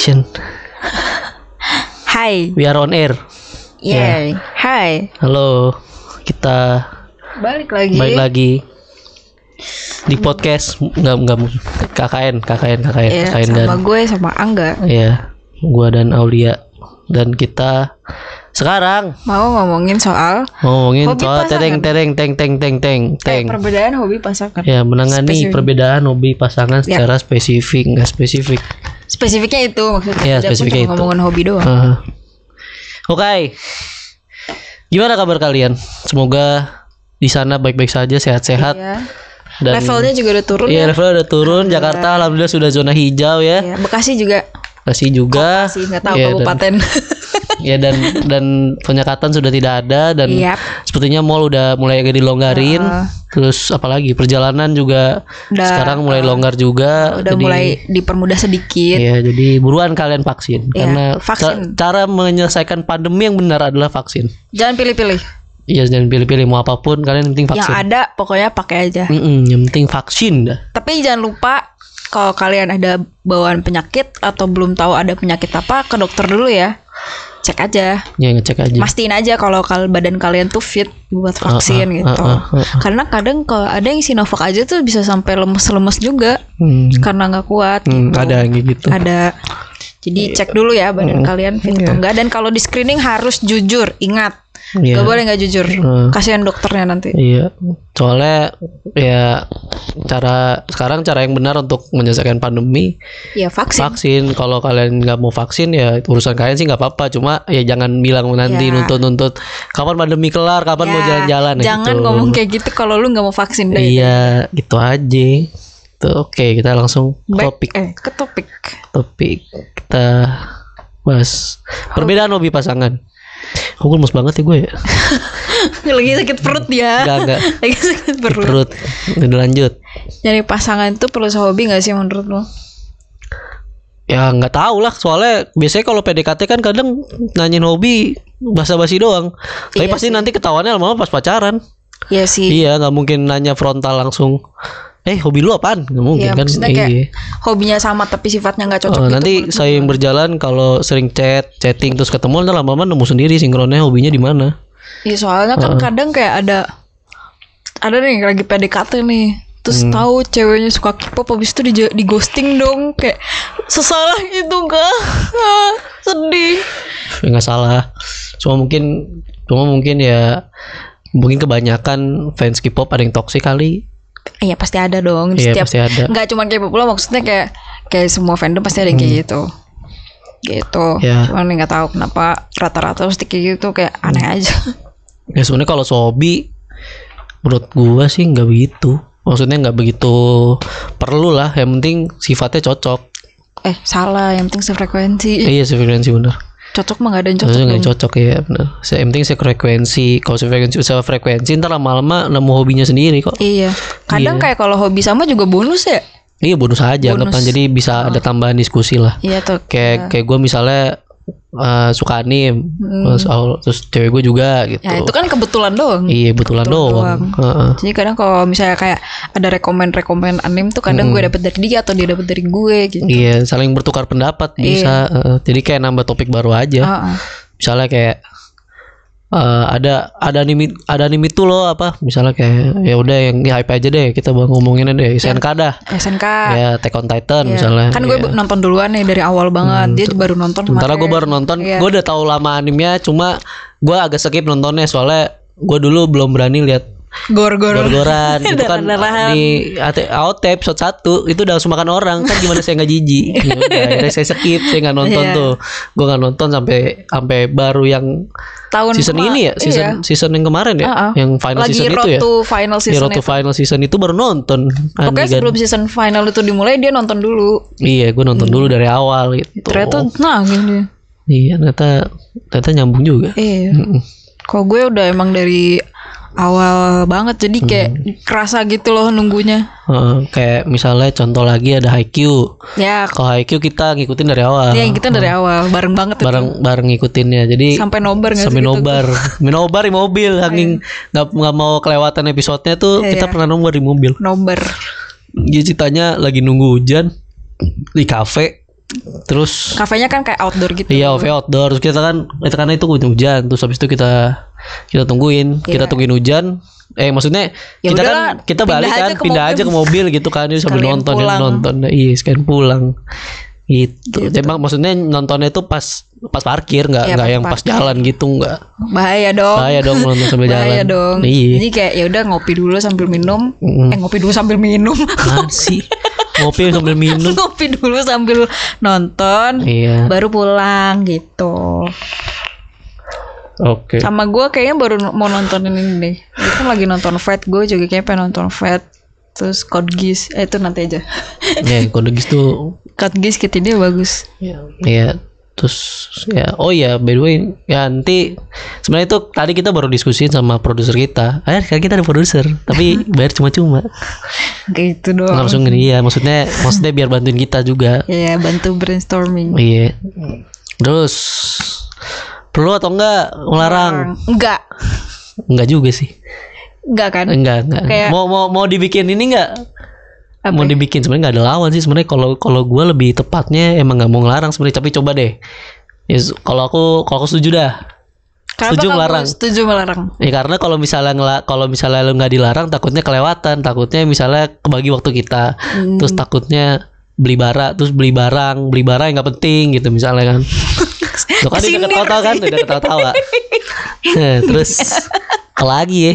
Eh, eh, eh, action. Hai. We are on air. Yeah. Hai. Halo, kita Balik lagi. balik lagi di podcast nggak nggak KKN KKN KKN Ya, KKN sama dan gue sama Angga. ya gua dan Aulia dan kita sekarang Mau ngomongin soal ngomongin Hobi soal tereng tereng teng teng teng teng eh, teng perbedaan hobi pasangan. ya menangani Spesifik. perbedaan hobi pasangan Ya. secara spesifik nggak spesifik Spesifiknya itu maksudnya. Ya, pun spesifiknya cuma itu. ngomongin hobi doang. Ah. Oke. Gimana kabar kalian? Semoga di sana baik-baik saja, sehat-sehat. Iya. Dan Levelnya juga udah turun Iya, ya. level udah turun. Jakarta alhamdulillah sudah zona hijau ya. Ya, Bekasi juga Kasih juga. sih nggak tahu Iya, dan- kabupaten. Ya dan dan penyekatan sudah tidak ada dan Yap. sepertinya mall udah mulai agak dilonggarin. Ah. Terus apalagi perjalanan juga Udah, sekarang mulai longgar juga. udah Jadi- mulai dipermudah sedikit. Iya, jadi buruan kalian vaksin Iya, karena vaksin. ca- cara menyelesaikan pandemi yang benar adalah vaksin. Jangan pilih-pilih. Iya jangan pilih-pilih mau apa pun kalian yang penting Yang vaksin. ada pokoknya pakai aja. Mm-mm, yang penting vaksin dah. Tapi jangan lupa kalau kalian ada bawaan penyakit atau belum tahu ada penyakit apa ke dokter dulu ya. Cek aja. Ya ngecek aja. Mastiin aja kalau kal badan kalian tuh fit buat vaksin ah, gitu. ah, ah, ah. Karena kadang kalau ada yang Sinovac aja tuh bisa sampai lemes-lemes juga Hmm, karena nggak kuat. hmm, gitu. ada yang gitu. Ada. Jadi cek dulu ya badan kalian fit atau enggak dan kalau di screening harus jujur, ingat. Iya. Gak boleh nggak jujur. Hmm. Kasihan dokternya nanti. Iya. Soalnya ya cara sekarang cara yang benar untuk menyelesaikan pandemi Ya vaksin. vaksin. Kalau kalian nggak mau vaksin ya urusan kalian sih nggak apa-apa. Cuma ya jangan bilang nanti Ya. nuntut-nuntut kapan pandemi kelar, kapan mau Ya, jalan-jalan. ya Jangan gitu. ngomong kayak gitu kalau lu nggak mau vaksin deh. Iya, gitu aja. Tuh, oke kita langsung Baik, topik. eh ke topik. topik kita bahas perbedaan hobi pasangan. Aku lemes banget ya gue ya. Lagi sakit perut ya. Enggak enggak. Lagi sakit perut. Perut. Udah lanjut. Jadi pasangan itu perlu hobi gak sih menurut lo? Ya nggak tahu lah soalnya biasanya kalau PDKT kan kadang nanyain hobi basa-basi doang. Tapi Iya pasti sih. nanti ketahuannya lama-lama pas pacaran. Iya sih. Iya nggak mungkin nanya frontal langsung. Eh hobi lu apaan? Nggak mungkin Iya, kan? kayak Iya. hobinya sama tapi sifatnya nggak cocok Oh, gitu. nanti saya yang berjalan kalau sering chat, chatting terus ketemu ntar lama-lama nemu sendiri sinkronnya hobinya di mana. Iya soalnya kan kadang kayak ada ada nih lagi PDKT nih. Terus Hmm. tahu ceweknya suka K-pop habis itu di, di ghosting dong kayak sesalah itu kah? Sedih. ya nggak salah cuma mungkin cuma mungkin ya mungkin kebanyakan fans K-pop ada yang toksik kali Iya pasti ada dong di Iya, setiap pasti ada. nggak cuma K-pop lo maksudnya kayak kayak semua fandom pasti ada yang kayak gitu. Gitu. Hmm. Ya. Cuman nggak tahu kenapa rata-rata pasti kayak gitu kayak aneh Hmm. aja. ya sebenarnya kalau hobi menurut gua sih nggak begitu maksudnya nggak begitu perlu lah yang penting sifatnya cocok eh salah yang penting sefrekuensi. iya sefrekuensi bener Cocok mah nggak ada yang cocok. nggak belum. cocok ya bener yang penting sefrekuensi kalau sefrekuensi sefrekuensi ntar lama-lama nemu hobinya sendiri kok Iya. Kadang kayak kalau hobi sama juga bonus ya. iya bonus aja anggapan jadi bisa ada tambahan diskusi lah Iya tuh. kayak kayak gue misalnya eh, suka anim terus, oh, terus cewek gue juga gitu Ya itu kan kebetulan doang. iya betulan doang, Heeh. Jadi kadang kalau misalnya kayak ada rekomen-rekomen anim tuh kadang gue dapet dari dia atau dia dapet dari gue gitu. iya saling bertukar pendapat bisa Heeh. jadi kayak nambah topik baru aja Heeh. misalnya kayak eh, ada ada anime ada anime itu loh apa misalnya kayak ya udah yang di hype aja deh kita bang ngomongin deh SNK dah SNK. ya Attack on Titan Iya. misalnya Kan gue Iya. nonton duluan nih dari awal banget. Dia baru nonton Sementara gue baru nonton, Iya. gue udah tahu lama animenya, cuma gue agak skip nontonnya soalnya gue dulu belum berani lihat Gor-gor. gor-goran itu kan di AOT episode 1 itu udah langsung makan orang kan gimana saya nggak jijik Ya akhirnya saya skip saya nggak nonton Iya. tuh gue nggak nonton sampai sampai baru yang Tahun season ini ya season iya. season yang kemarin ya Uh-uh. yang final Lagi season itu ya final Di season road to itu. final season itu baru nonton Pokoknya Adegan. sebelum season final itu dimulai dia nonton dulu. iya gue nonton dulu dari awal gitu Ternyata nah gini. iya ternyata ternyata nyambung juga Iya. Kok gue udah emang dari awal banget jadi kayak kerasa gitu loh nunggunya. Heeh, kayak misalnya contoh lagi ada Haikyuu Ya, kalau Haikyuu kita ngikutin dari awal ya kita dari awal bareng banget itu. bareng bareng ngikutinnya jadi sampai nobar nggak sampai sih gitu? nobar nobar di mobil saking nggak nggak mau kelewatan episodenya tuh Iya, kita iya. pernah nobar di mobil Nobar. dia ceritanya lagi nunggu hujan di kafe terus Kafenya kan kayak outdoor gitu. Iya, OV outdoor. Terus kita kan itu karena itu hujan. Terus habis itu kita kita tungguin, kita Iya. tungguin hujan. Eh maksudnya Ya kita udahlah, kan kita balik kan, pindah mobil. aja ke mobil gitu kan, Jadi sambil Sekalian nonton ya, pulang. nonton. Iya, sekalian pulang. Gitu. Emang maksudnya nontonnya itu pas pas parkir, nggak Iya, nggak pas yang pas parkir. jalan gitu, nggak. Bahaya dong. Bahaya dong nonton sambil Bahaya jalan. dong. Iya. Jadi kayak ya udah ngopi dulu sambil minum. Mm. Eh ngopi dulu sambil minum. Sih? Ngopi sambil minum. ngopi dulu sambil nonton. Iya. Baru pulang gitu. Oke. Sama gue kayaknya baru mau nontonin ini deh. Gue kan lagi nonton Fat. Gue juga kayak pengen nonton Fat. Terus Code Geass. Eh itu nanti aja. Ya, kode gitu Code Geass kita dia bagus. Iya, terus ya, oh ya, by the way, ya nanti sebenarnya itu tadi kita baru diskusiin sama produser kita. Eh, sekarang kita ada produser, tapi bayar cuma-cuma. Kayak gitu doang. Langsung gini ya, maksudnya, maksudnya biar bantuin kita juga. Ya bantu brainstorming. Iya. Terus perlu atau enggak melarang? Enggak. Enggak juga sih. Enggak kan? Enggak, enggak. Kayak- Mau mau mau dibikin ini enggak? Apa? Mau dibikin sebenarnya nggak ada lawan sih sebenarnya kalau kalau gue lebih tepatnya emang nggak mau ngelarang sebenarnya tapi coba deh. Ya, kalau aku kalau aku setuju dah. Kenapa Setuju melarang. Setuju melarang. Ya karena kalau misalnya kalau misalnya lu nggak dilarang takutnya kelewatan, takutnya misalnya kebagi waktu kita. Hmm. Terus takutnya beli bara, terus beli barang, beli barang yang nggak penting gitu misalnya kan. Tuh kan udah Kesindir. ketawa kan, udah ketawa-tawa. Nah, terus apa lagi ya?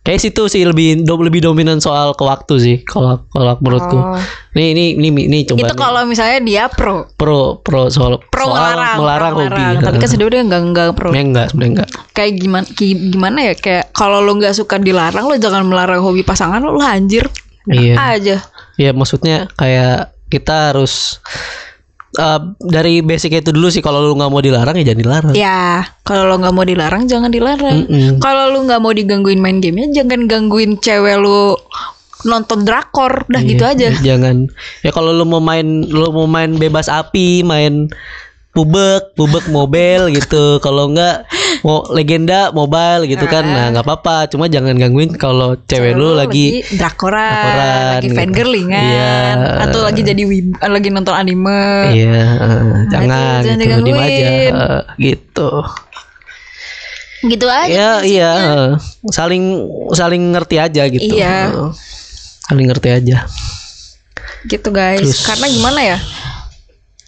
Kayak situ sih lebih do- lebih dominan soal ke waktu sih kalau kalau menurutku. Oh. Nih ini ini ini coba Itu kalau misalnya dia pro. pro pro soal Pro soal melarang, melarang pro hobi. melarang. Tapi kan sebenarnya enggak enggak pro. Sebenarnya enggak, sebenarnya enggak. Kayak gimana gimana ya kayak kalau lo nggak suka dilarang lo jangan melarang hobi pasangan lo, lo anjir. Iya. Aja. Ya maksudnya kayak kita harus eh, dari basic itu dulu sih kalau lu nggak mau dilarang ya jangan dilarang. Ya, kalau lo nggak mau dilarang jangan dilarang. Mm-mm. Kalau lo nggak mau digangguin main gamenya jangan gangguin cewek lo nonton drakor. Udah gitu Iya, aja. ya jangan. Ya kalau lu mau main lu mau main bebas api, main pubek, pubek mobile gitu. Kalau enggak mau legenda mobile gitu kan. Nah, nggak apa-apa. Cuma jangan gangguin kalau cewek lu lagi drakoran, drakoran, lagi gitu. fangirlingan, Iya. atau lagi jadi wib, lagi nonton anime. Iya, eh, jangan jangan gitu, diem aja eh, gitu. Gitu aja. Ya, iya, eh, saling saling ngerti aja gitu. Iya. Saling ngerti aja. Gitu guys. Terus- Karena gimana ya?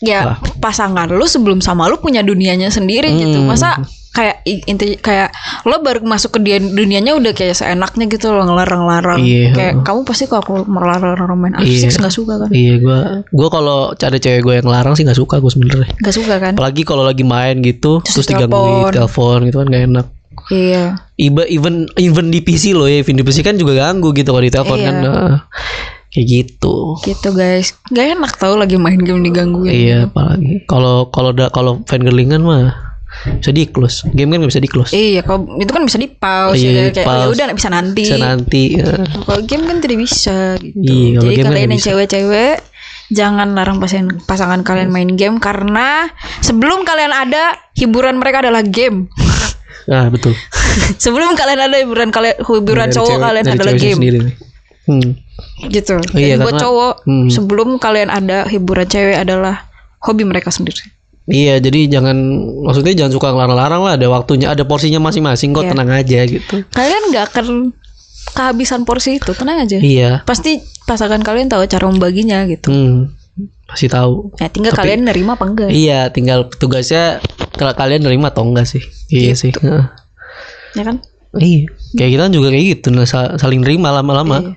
Ya pasangan lu sebelum sama lu punya dunianya sendiri gitu. Hmm. Masa kayak inti kayak lo baru masuk ke dia dunianya udah kayak seenaknya gitu lo ngelarang-larang. Iya. Kayak kamu pasti kalau aku melarang main Iya. asik nggak suka kan? Iya, gua gua kalau ada cewek gue yang larang sih nggak suka gue sebenernya. Nggak suka kan? Apalagi kalau lagi main gitu, terus, Terus digangguin telepon. telepon gitu kan gak enak. Iya. Iba even even di PC loh ya, even di PC kan juga ganggu gitu kalau di telepon Iya. kan. Nah, kayak gitu. Gitu guys. Gak enak tau lagi main game digangguin. Iya, apalagi kalau kalau da- kalau fangirlingan mah bisa di close. Game kan nggak bisa di close. Iya, kalau itu kan bisa di pause Iya, ya kayak oh, ya di-pause. udah bisa nanti. Bisa nanti. ya. Kalau game kan tidak bisa gitu. Iya, kalau Jadi kan kalian yang cewek-cewek jangan larang pasangan pasangan kalian main game karena sebelum kalian ada hiburan mereka adalah game. Ah, betul. sebelum kalian ada hiburan kalian hiburan Dari cowok cewek- kalian adalah game. sendiri. Hmm. Gitu. iya, Jadi buat karena- cowok Hmm. sebelum kalian ada hiburan cewek adalah hobi mereka sendiri. Iya, jadi jangan maksudnya jangan suka ngelarang-larang lah. Ada waktunya, ada porsinya masing-masing kok. Iya. Tenang aja gitu. Kalian nggak akan kehabisan porsi itu, tenang aja. Iya. Pasti pasangan kalian tahu cara membaginya gitu. Hmm. Masih tahu. Ya tinggal kalian nerima apa enggak. Iya, tinggal tugasnya kalau kalian nerima atau enggak sih. Iya sih. Heeh. Ya kan? Iya. Kayak kita juga kayak gitu, nah, sa- saling nerima lama-lama. Iya.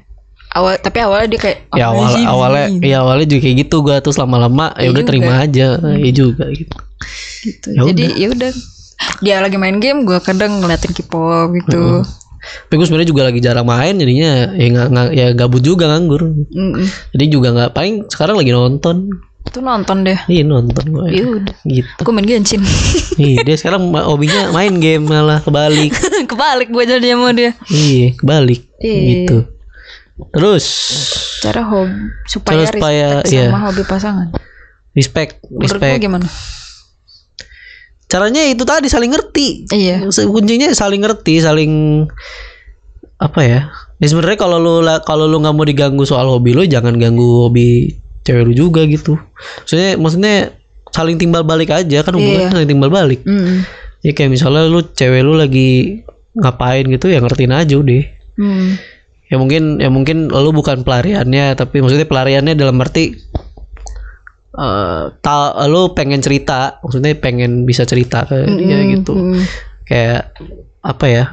Awal tapi awalnya dia kayak Ya "Apa awal sih awalnya ini?" ya awalnya juga kayak gitu gua terus lama-lama ya Iya udah terima aja. Iya juga gitu. gitu. Ya Jadi ya udah dia lagi main game, gua kadang ngeliatin K-pop gitu. Tapi gue sebenarnya juga lagi jarang main jadinya ya nggak ya gabut juga nganggur. Mm-mm. Jadi juga nggak paling sekarang lagi nonton. Tuh nonton deh. Iya nonton gue. Ya udah. Gitu. Aku main Genshin. Iya dia sekarang hobinya main game malah kebalik. Kebalik gue jadi sama dia. iya kebalik. Iya. Gitu. Terus Cara hobi supaya, Cara supaya, respect iya. sama hobi pasangan. respect, respect. gimana? Caranya itu tadi saling ngerti. Iya. Kuncinya saling ngerti, saling apa ya? Ya sebenarnya kalau lu la- kalau lu nggak mau diganggu soal hobi lu, jangan ganggu hobi cewek lu juga gitu maksudnya maksudnya saling timbal balik aja kan hubungan Iya. saling timbal balik Mm. ya kayak misalnya lu cewek lu lagi ngapain gitu ya ngertiin aja udah Mm. Ya mungkin ya mungkin lu bukan pelariannya tapi maksudnya pelariannya dalam arti eh ta- lu pengen cerita maksudnya pengen bisa cerita ke dia gitu. Mm. kayak apa ya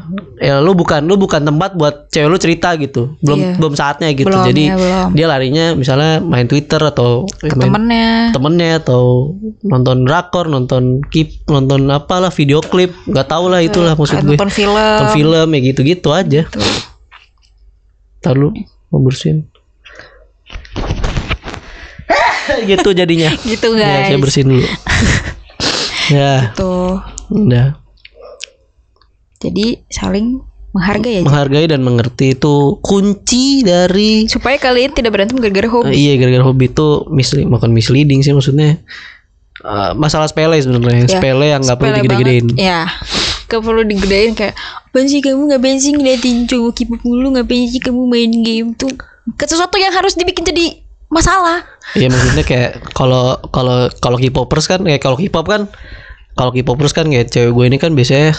ya lu bukan lu bukan tempat buat cewek lu cerita gitu. Belum Iya. belum saatnya gitu. Belum, jadi ya, belum. dia larinya misalnya main Twitter atau Ke main temennya. temennya atau nonton drakor nonton kip nonton apalah video klip. Nggak tahu lah itulah maksud gue. nonton film. Nonton film ya gitu gitu aja. Ntar lu mau bersihin. Gitu jadinya. Gitu ya saya guys. bersihin dulu. Ya. Tuh udah. Jadi saling menghargai aja. Menghargai dan mengerti itu kunci dari supaya kalian tidak berantem gara-gara hobi. Iya gara-gara hobi itu misli bukan misleading sih maksudnya. Eh, masalah sepele sebenarnya. Ya, sepele yang nggak perlu digede-gedein. Ya gak perlu digedein kayak apaan sih kamu ngapain sih ngeliatin cowok kipop mulu ngapain sih kamu main game tuh ke sesuatu yang harus dibikin jadi masalah Iya maksudnya kayak kalau kalau kalau K-popers kan kayak kalau K-pop kan kalau K-popers kan kayak cewek gue ini kan biasanya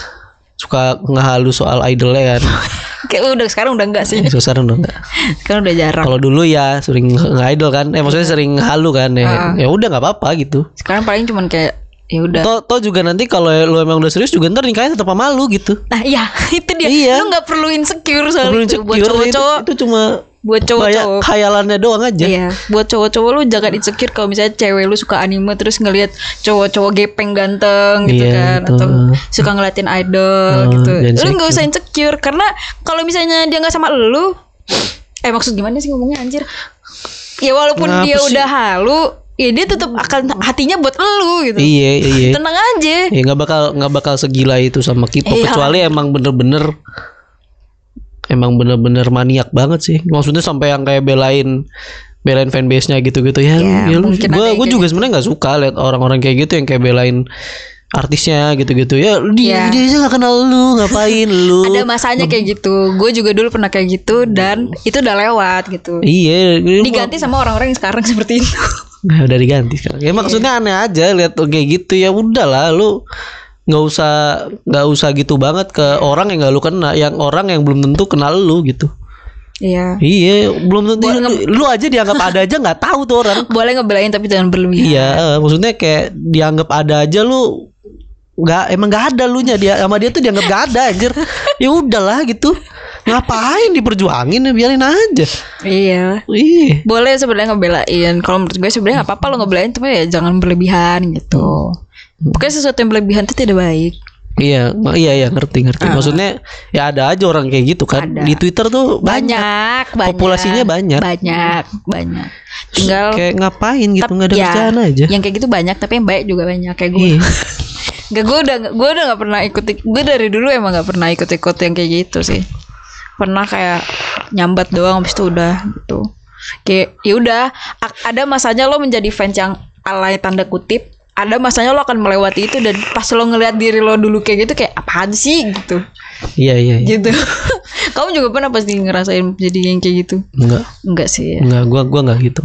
suka ngehalu soal idolnya kan. kayak udah sekarang udah enggak sih Susah udah enggak. sekarang udah jarang Kalau dulu ya sering nge-idol kan. Eh maksudnya sering halu kan ya. Ya udah nggak apa-apa gitu. sekarang paling cuman kayak ya udah Toh, toh juga nanti kalau lu emang udah serius juga ntar nikahnya tetap sama lu gitu. nah iya itu dia Iya. lu nggak perlu insecure soal Perlu itu buat insecure, itu, cowok-cowok itu cuma buat kayak cowok-cowok khayalannya doang aja. Iya, buat cowok-cowok lu jangan insecure kalau misalnya cewek lu suka anime terus ngelihat cowok-cowok gepeng ganteng gitu Iya, kan betul. atau suka ngeliatin idol Oh, gitu. Lu nggak usah insecure karena kalau misalnya dia nggak sama lu eh maksud gimana sih ngomongnya anjir? Ya walaupun Kenapa dia sih? udah halu, ya dia tetap akan hatinya buat lu gitu. Iya iya. Tenang aja. Ya nggak bakal nggak bakal segila itu sama K-pop Iya. kecuali emang bener-bener emang bener-bener maniak banget sih. Maksudnya sampai yang kayak belain belain fanbase-nya gitu-gitu ya. Ya, ya lu, mungkin gua ada gua yang juga sebenarnya nggak suka lihat orang-orang kayak gitu yang kayak belain artisnya gitu-gitu. Ya dia Ya. dia aja nggak kenal lu, ngapain lu? Ada masanya kayak gitu. Gue juga dulu pernah kayak gitu dan itu udah lewat gitu. Iya, Diganti sama orang-orang yang sekarang seperti itu. Nah, udah diganti sekarang. Ya maksudnya aneh aja lihat kayak gitu ya udahlah lu nggak usah nggak usah gitu banget ke orang yang nggak lu kenal, yang orang yang belum tentu kenal lu gitu. Iya. Iya, belum tentu lu aja dianggap ada aja nggak tahu tuh orang. Boleh ngebelain tapi jangan berlebihan. Iya, eh, maksudnya kayak dianggap ada aja lu nggak emang nggak ada lu nya dia sama dia tuh dianggap gak ada anjir. ya udahlah gitu. Ngapain diperjuangin ya biarin aja. Iya. Ih. Boleh sebenarnya ngebelain. Kalau menurut gue sebenarnya nggak apa-apa lo ngebelain tapi ya jangan berlebihan gitu. Pokoknya sesuatu yang berlebihan itu tidak baik. Iya, iya iya ngerti ngerti. Maksudnya ya ada aja orang kayak gitu kan. Ada. Di Twitter tuh banyak. Banyak. Populasinya banyak. Banyak, banyak. Tinggal Kayak ngapain gitu nggak ada ya, kerjaan aja. Yang kayak gitu banyak tapi yang baik juga banyak kayak gue. Iya. Gak gue udah gue udah gak pernah ikut gue dari dulu emang gak pernah ikut-ikut yang kayak gitu sih. Pernah kayak nyambat doang habis itu udah gitu. Kayak ya udah ada masanya lo menjadi fans yang alay tanda kutip. Ada masanya lo akan melewati itu dan pas lo ngelihat diri lo dulu kayak gitu kayak apaan sih gitu. Iya iya. iya. Gitu. Kamu juga pernah pasti ngerasain jadi yang kayak gitu. Enggak. Enggak sih ya. Enggak, gua gua enggak gitu.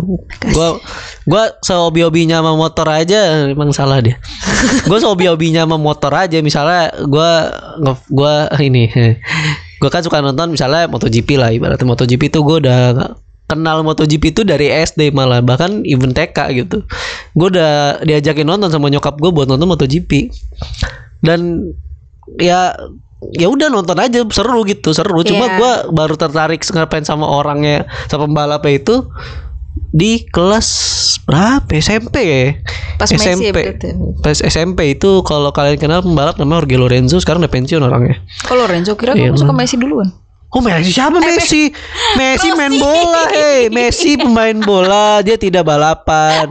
Gua gua sehobi-hobinya sama motor aja emang salah dia. gua sehobi-hobinya sama motor aja misalnya gua gua ini. Gua kan suka nonton misalnya MotoGP lah ibaratnya MotoGP tuh gua udah kenal MotoGP itu dari SD malah bahkan even TK gitu. Gua udah diajakin nonton sama nyokap gua buat nonton MotoGP. Dan ya ya udah nonton aja seru gitu seru cuma Iya. gua baru tertarik ngapain sama orangnya sama pembalapnya itu di kelas berapa SMP ya? Pas SMP pas SMP itu kalau kalian kenal pembalap namanya Jorge Lorenzo sekarang udah pensiun orangnya Kalau Lorenzo kira Iya, kamu suka Messi duluan. Oh Messi siapa Messi? Messi main bola, hei Messi pemain bola, dia tidak balapan.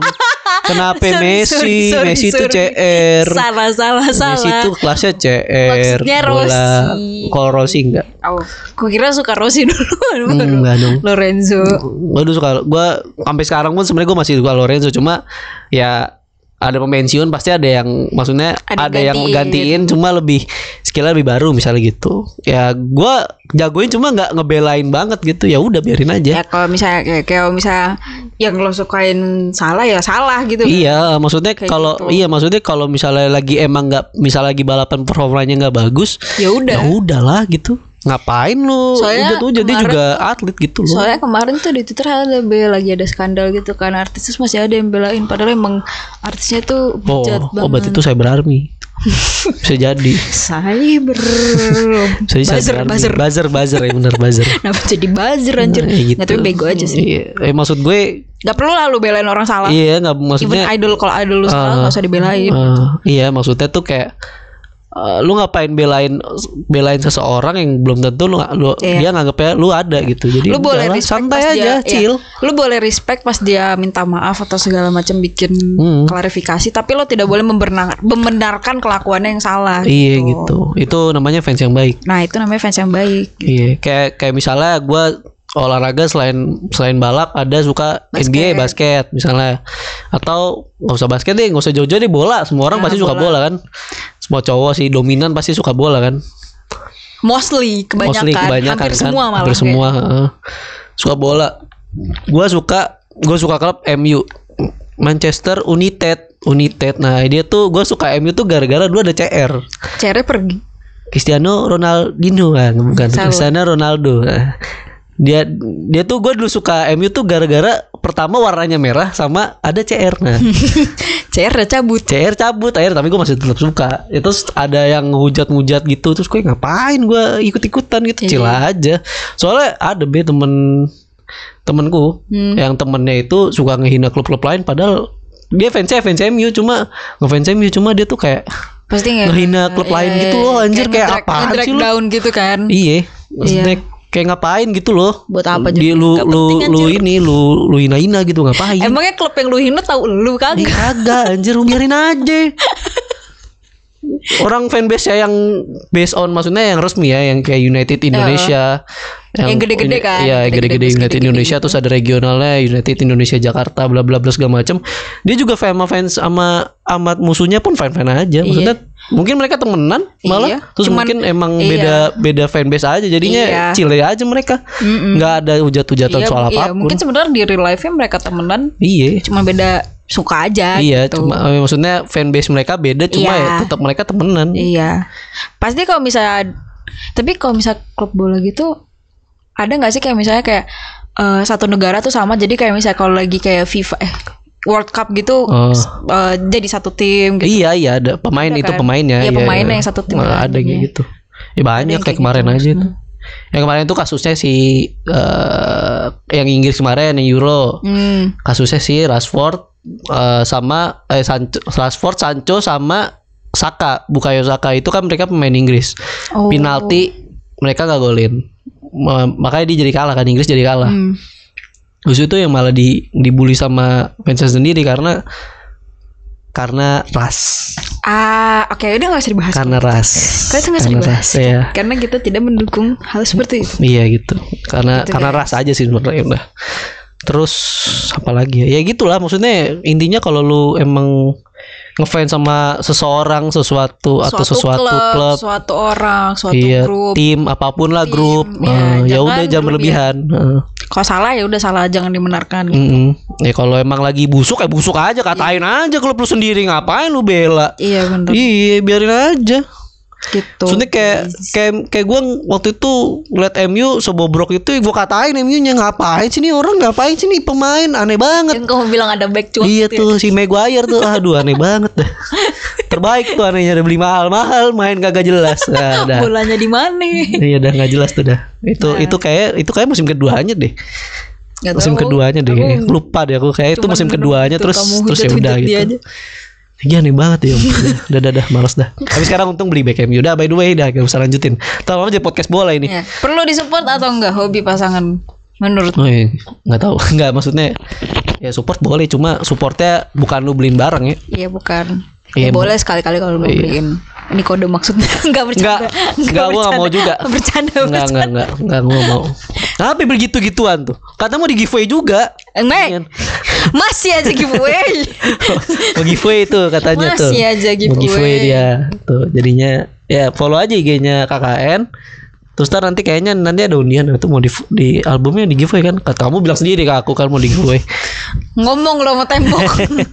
Kenapa Sorry, Messi? sorry, sorry, Messi itu. CR. Salah, salah, salah. Messi itu kelasnya CR. Maksudnya bola. Rossi. Kalau Rossi enggak. Oh, gue kira suka Rossi duluan baru. Enggak dong. Lorenzo. Gue dulu suka gue sampai sekarang pun sebenarnya gue masih suka Lorenzo cuma ya ada pemensiun pasti ada yang maksudnya Ada ada, yang gantiin. cuma lebih skillnya lebih baru misalnya gitu ya gua jagoin cuma nggak ngebelain banget gitu ya udah biarin aja Ya kalau misalnya kayak kalau misalnya yang lo sukain salah ya salah gitu. kan. Iya, maksudnya kalau gitu. iya maksudnya kalau misalnya lagi emang nggak misalnya lagi balapan performanya nggak bagus, Ya udah. ya udahlah gitu. Ngapain lu? Soalnya tuh jadi juga atlet gitu loh. Soalnya kemarin tuh di Twitter ada be lagi ada skandal gitu kan artis terus masih ada yang belain padahal emang artisnya tuh oh, oh berarti banget. itu cyber army. Bisa jadi. Cyber Jadi buzzer buzzer buzzer buzzer ya bener buzzer. Kenapa jadi buzzer anjir Nah, gitu. Nggak, tapi bego aja sih Iya, eh, maksud gue Gak perlu lah lu belain orang salah iya Even maksudnya idol kalau idol lu salah Ah. gak usah dibelain eh, iya maksudnya tuh kayak eh, lu ngapain belain belain seseorang yang belum tentu lu, lu Iya. dia nganggapnya lu ada gitu. Jadi lu boleh respect santai aja dia, chill. Ya, lu boleh respect pas dia minta maaf atau segala macam bikin Hmm. klarifikasi tapi lo tidak boleh membenar- membenarkan kelakuannya yang salah Iya gitu. Itu namanya fans yang baik. nah itu namanya fans yang baik Iya, kayak kayak misalnya gue olahraga selain selain balap ada suka NBA basket misalnya. Atau nggak usah basket deh nggak usah jauh-jauh deh bola. Semua orang pasti suka bola kan semua cowok sih dominan pasti suka bola kan? Mostly kebanyakan, mostly kebanyakan hampir kan? semua malah hampir semua heeh. suka bola. Gue suka gue suka klub MU Manchester United United. Nah dia tuh gue suka MU tuh gara-gara dua ada CR Cere pergi. Cristiano Ronaldinho. Kan bukan Salah. Cristiano Ronaldo. Nah, dia dia tuh gue dulu suka MU tuh gara-gara pertama warnanya merah sama ada CR nah. CR udah cabut. CR cabut akhirnya tapi gue masih tetap suka. Itu ada yang hujat-hujat gitu terus gue ngapain gue ikut-ikutan gitu? Iya. chill aja. Soalnya ada be temen temenku Hmm. yang temennya itu suka ngehina klub-klub lain padahal dia fansnya fans MU cuma ngefans MU cuma dia tuh kayak pasti ngehina klub lain gitu loh anjir kayak, apaan ngedrag sih lu? down gitu kan? Iya, maksudnya kayak ngapain gitu loh. Buat apa Di, juga? lu Nggak lu penting, lu anjir. ini lu lu hina-hina gitu ngapain? emangnya klub yang lu hina tahu lu Ih, kagak kagak anjir lu biarin aja. Orang fanbase ya yang based on maksudnya yang resmi ya yang kayak United Indonesia Yang gede-gede kan, Iya, gede-gede, United gede-gede Indonesia gitu. terus ada regionalnya United Indonesia Jakarta bla bla bla segala macam. Dia juga sama fans sama amat musuhnya pun fan-fan aja. Maksudnya mungkin mereka temenan malah Iya, terus cuman- mungkin emang iya. beda beda fanbase aja jadinya Iya. chill aja mereka. nggak ada hujat-hujatan Iya, soal iya, apa pun. mungkin sebenarnya di real life-nya mereka temenan Iya. cuma beda suka aja Iya, gitu. cuma eh, maksudnya fanbase mereka beda cuma Iya. ya tetap mereka temenan. Iya. Pasti kalau misalnya tapi kalau misalnya klub bola gitu ada nggak sih kayak misalnya kayak eh, satu negara tuh sama jadi kayak misalnya kalau lagi kayak FIFA eh World Cup gitu Oh. eh, jadi satu tim gitu. Iya, iya ada pemain Ada itu kan? pemainnya. Iya, pemainnya yang satu tim Nah, ada jadinya. kayak gitu. Ya banyak kayak kayak kemarin gitu. aja itu. Yang kemarin itu kasusnya si eh yang Inggris kemarin yang Euro. Hmm. Kasusnya si Rashford eh, sama eh Sancho, Rashford, Sancho sama Saka, Bukayo Saka itu kan mereka pemain Inggris. Oh. Penalti mereka gak golin. Ma- Makanya dia jadi kalah kan Inggris jadi kalah. Hmm. Terus itu yang malah di dibully sama fansnya sendiri karena karena ras, Ah, oke udah nggak usah dibahas. karena ras. Karena itu nggak usah dibahas. ras, ya. Karena kita tidak mendukung hal seperti itu. Iya gitu. Karena Gitu, karena guys. ras aja sih sebenarnya udah. Terus apa lagi ya? Ya gitulah maksudnya intinya kalau lu emang ngefans sama seseorang, sesuatu atau sesuatu klub, suatu orang, suatu iya, grup. tim apa pun lah Tim, grup. ya, Eh, ya jangan udah jangan berlebihan. Heeh. Kalau salah ya udah salah jangan dimenarkan. Mm-mm. Ya kalau emang lagi busuk ya busuk aja katain aja klub lu sendiri ngapain lu bela. Iya bener Iya, biarin aja. Gitu. Soalnya kayak kayak kayak gue waktu itu ngeliat MU sebobrok itu gue katain MU-nya ngapain sih nih orang ngapain sih nih pemain aneh banget. Yang kamu bilang ada back cuat. Iya tuh si Maguire tuh aduh aneh banget dah. Terbaik tuh anehnya udah beli mahal-mahal main kagak jelas. Nah, dah. Bolanya di mana? Iya dah nggak jelas tuh dah. Itu itu kayak itu kayak musim keduanya deh. Gak Musim tahu. keduanya deh. Aku. Lupa deh aku kayak itu musim keduanya tuh terus terus ya udah gitu. aja. Iya aneh banget ya. udah, udah, udah, males dah. Tapi sekarang untung beli back MU. Udah by the way dah, gak usah lanjutin. Tahu aja podcast bola ini. Ya. Perlu disupport atau enggak hobi pasangan menurut Oh iya, nggak tahu, nggak maksudnya ya support boleh, cuma supportnya bukan lu beliin barang ya. Iya bukan. Iya, ya boleh sekali-kali kalau mau Iya. beliin. Ini kode maksudnya enggak bercanda. Nggak, nggak, gua nggak mau juga. Bercanda, bercanda. nggak, nggak, nggak, gua mau. Tapi begitu gituan tuh. Kata mau di giveaway juga. Enggak. Masih aja giveaway. mau giveaway itu katanya tuh. Masih aja mau giveaway. giveaway. dia. Tuh jadinya ya follow aja IG-nya KKN terus ntar nanti kayaknya nanti ada undian itu mau di, di albumnya di giveaway kan? Kata kamu bilang sendiri ke aku kan mau di giveaway. Ngomong lo sama tembok.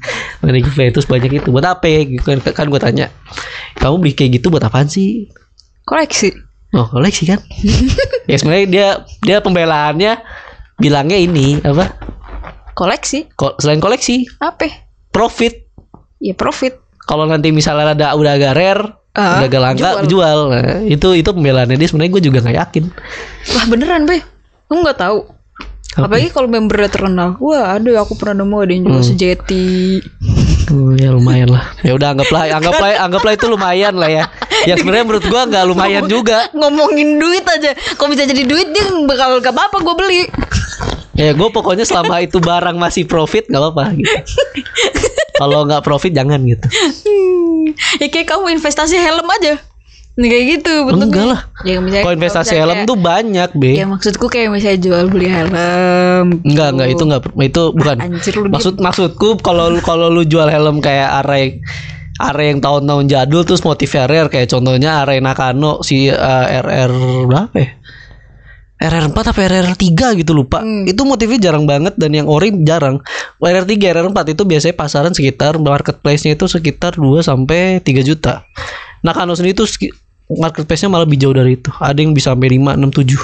mau di giveaway terus banyak itu. Buat apa gitu kan kan gue tanya. Kamu beli kayak gitu buat apaan sih? Koleksi. oh koleksi kan? Ya sebenarnya dia dia pembelaannya bilangnya ini apa Koleksi. Ko- selain koleksi Apa? profit Ya profit. kalau nanti misalnya ada udah agak rare Ah, udah agak langka jual. jual, Nah, itu itu pembelaannya dia sebenarnya gue juga nggak yakin Wah beneran be. Kamu nggak tahu. Apa? Apalagi kalau membernya terkenal. Wah aduh aku pernah nemu ada yang jual Hmm. sejeti. Oh, ya lumayan lah ya udah anggaplah anggaplah anggaplah itu lumayan lah ya ya sebenarnya menurut gua nggak lumayan juga Ngomongin duit aja. Kalau bisa jadi duit dia bakal gak apa-apa gue beli. Ya gue pokoknya selama itu barang masih profit nggak apa-apa gitu kalau nggak profit jangan gitu Hmm. Ya kayak kamu investasi helm aja. Nih kayak gitu bentuknya. enggak lah Ya kalau investasi helm kayak- tuh banyak be Ya maksudku kayak misalnya jual beli helm. Enggak, enggak itu enggak itu bukan. Anjir, lu Maksud maksudku kalau kalau lu jual helm kayak array array yang tahun-tahun jadul terus motifnya rare kayak contohnya array Nakano si uh, RR berapa ya? RR4 apa RR3 gitu lupa. Itu motifnya jarang banget dan yang ori jarang. RR3, RR4 itu biasanya pasaran sekitar marketplace-nya itu sekitar 2 sampai 3 juta. Nakano sendiri itu marketplace-nya malah lebih jauh dari itu. Ada yang bisa sampai 5, 6, 7.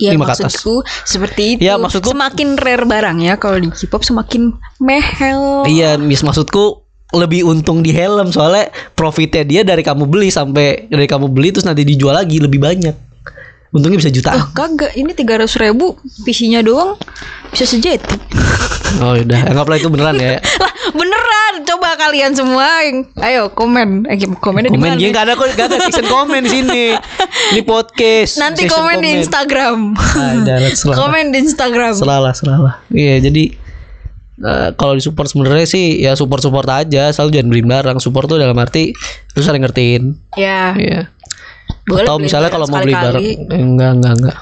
Ya Lima ke atas. maksudku seperti itu. Ya, maksudku- semakin rare barang ya kalau di K-pop semakin mehel. Iya, mis maksudku lebih untung di helm soalnya profitnya dia dari kamu beli sampai dari kamu beli terus nanti dijual lagi lebih banyak. Untungnya bisa Oh jutaan. kagak, ini 300 ribu PC-nya doang bisa sejeti. Oh udah, anggaplah itu beneran ya. lah beneran, coba kalian semua ayo komen, eh, di Komen mana? dia nggak ada kok nggak ada section komen di sini. Ini podcast. Nanti section komen, di Instagram. Ah, udah, selalah. komen di Instagram. Selalah, selalah. Iya, jadi eh, kalau di support sebenarnya sih ya support support aja, selalu jangan beli barang. Support tuh dalam arti lu sering ngertiin. Ya, Iya. Boleh Atau beli misalnya kalau mau beli barang enggak enggak enggak.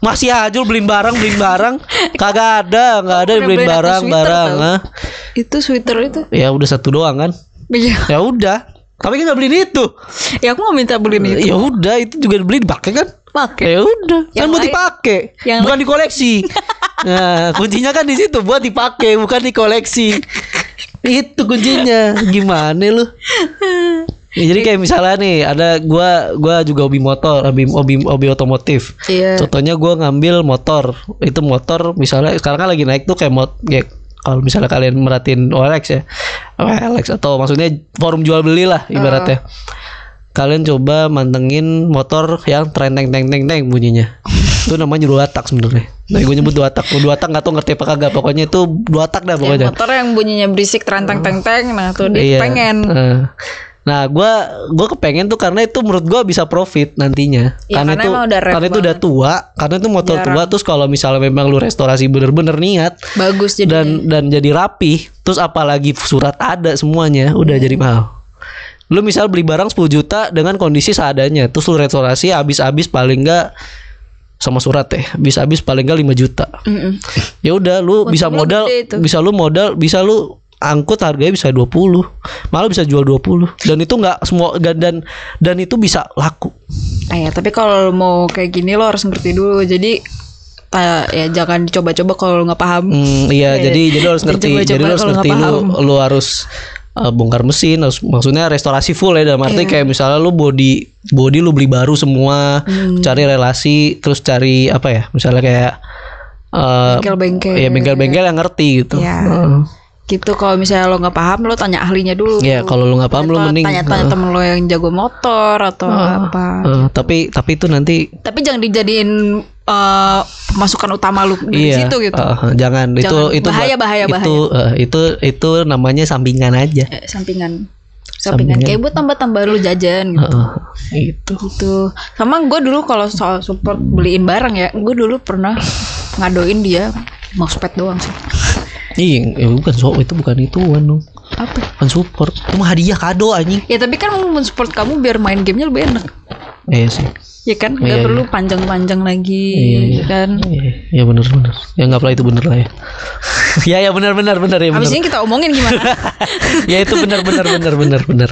Masih aja lu beliin barang, beliin barang. Kagak ada, enggak ada aku barang, barang. ah. Itu sweater itu. Ya udah satu doang kan. Iya. Ya udah. Tapi kan enggak beliin itu. Ya aku mau minta beliin itu. Ya udah, itu juga beli dipakai kan? Pakai. Ya udah, kan buat dipakai, yang bukan dikoleksi. nah, kuncinya kan di situ buat dipakai, bukan dikoleksi. Itu kuncinya. Gimana lu? Ya, jadi kayak misalnya nih ada gua gua juga hobi motor, hobi hobi, hobi otomotif. Iya. Contohnya gua ngambil motor. Itu motor misalnya sekarang kan lagi naik tuh kayak mot ya, kalau misalnya kalian merhatiin OLX ya. OLX atau maksudnya forum jual beli lah ibaratnya. Kalian coba mantengin motor yang tren teng teng teng teng bunyinya. itu namanya dua tak sebenarnya. Nah, gue nyebut dua tak. Dua tak nggak tahu ngerti apa kagak. Pokoknya itu dua tak dah pokoknya. motor yang bunyinya berisik terantang teng teng, nah tuh dia Iya. pengen. Nah, Nah, gua gua kepengen tuh karena itu menurut gua bisa profit nantinya. Iya, karena, karena itu emang udah karena itu udah tua, karena itu motor Jarang. tua terus kalau misalnya memang lu restorasi bener-bener niat Bagus jadi. dan dan jadi rapi, terus apalagi surat ada semuanya, udah Iya. jadi mahal. Lu misal beli barang 10 juta dengan kondisi seadanya, terus lu restorasi habis-habis paling enggak sama surat ya, habis-habis paling enggak 5 juta. Mm-mm. Ya udah lu bisa modal bisa lu modal bisa lu angkut harganya bisa 20 malah bisa jual 20 dan itu nggak semua dan dan dan itu bisa laku ya, tapi kalau lo mau kayak gini lo harus ngerti dulu. Jadi ta- ya jangan dicoba-coba kalau lo nggak paham. Hmm, iya jadi jadi harus ngerti dicoba-coba jadi lu harus ngerti lu lu harus uh, bongkar mesin harus, maksudnya restorasi full ya dalam arti kayak misalnya lu body body lu beli baru semua Hmm. cari relasi terus cari apa ya misalnya kayak uh, Bengkel-bengkel. ya bengkel-bengkel yang ngerti gitu Iya. Heeh. Gitu kalau misalnya lo nggak paham lo tanya ahlinya dulu. Iya, kalau lu nggak paham Atau mending tanya-tanya temen lo yang jago motor atau apa. Uh, tapi tapi itu nanti Tapi jangan dijadiin eh, pemasukan utama lu dari iya, situ gitu. uh, jangan, itu Jangan. itu Bahaya, buat- bahaya, itu uh, itu itu namanya sampingan aja. Eh, sampingan. Sampingan Sampingan. kayak buat tambah-tambah lu jajan gitu. Heeh, itu. gitu sama gue dulu kalau soal support beliin barang ya gue dulu pernah ngadoin dia mousepad doang sih Iya, ya bukan so itu bukan itu dong. apa Bukan support, itu mah hadiah kado anjing. ya tapi kan mau mensupport kamu biar main gamenya lebih enak Iya sih. Ya kan, nggak Iya, perlu panjang-panjang lagi, Iya, iya. kan. Iya, ya benar benar. Ya nggak lah itu benar lah ya. ya ya benar benar benar ya. Habis ini kita omongin gimana? ya itu benar benar benar benar benar.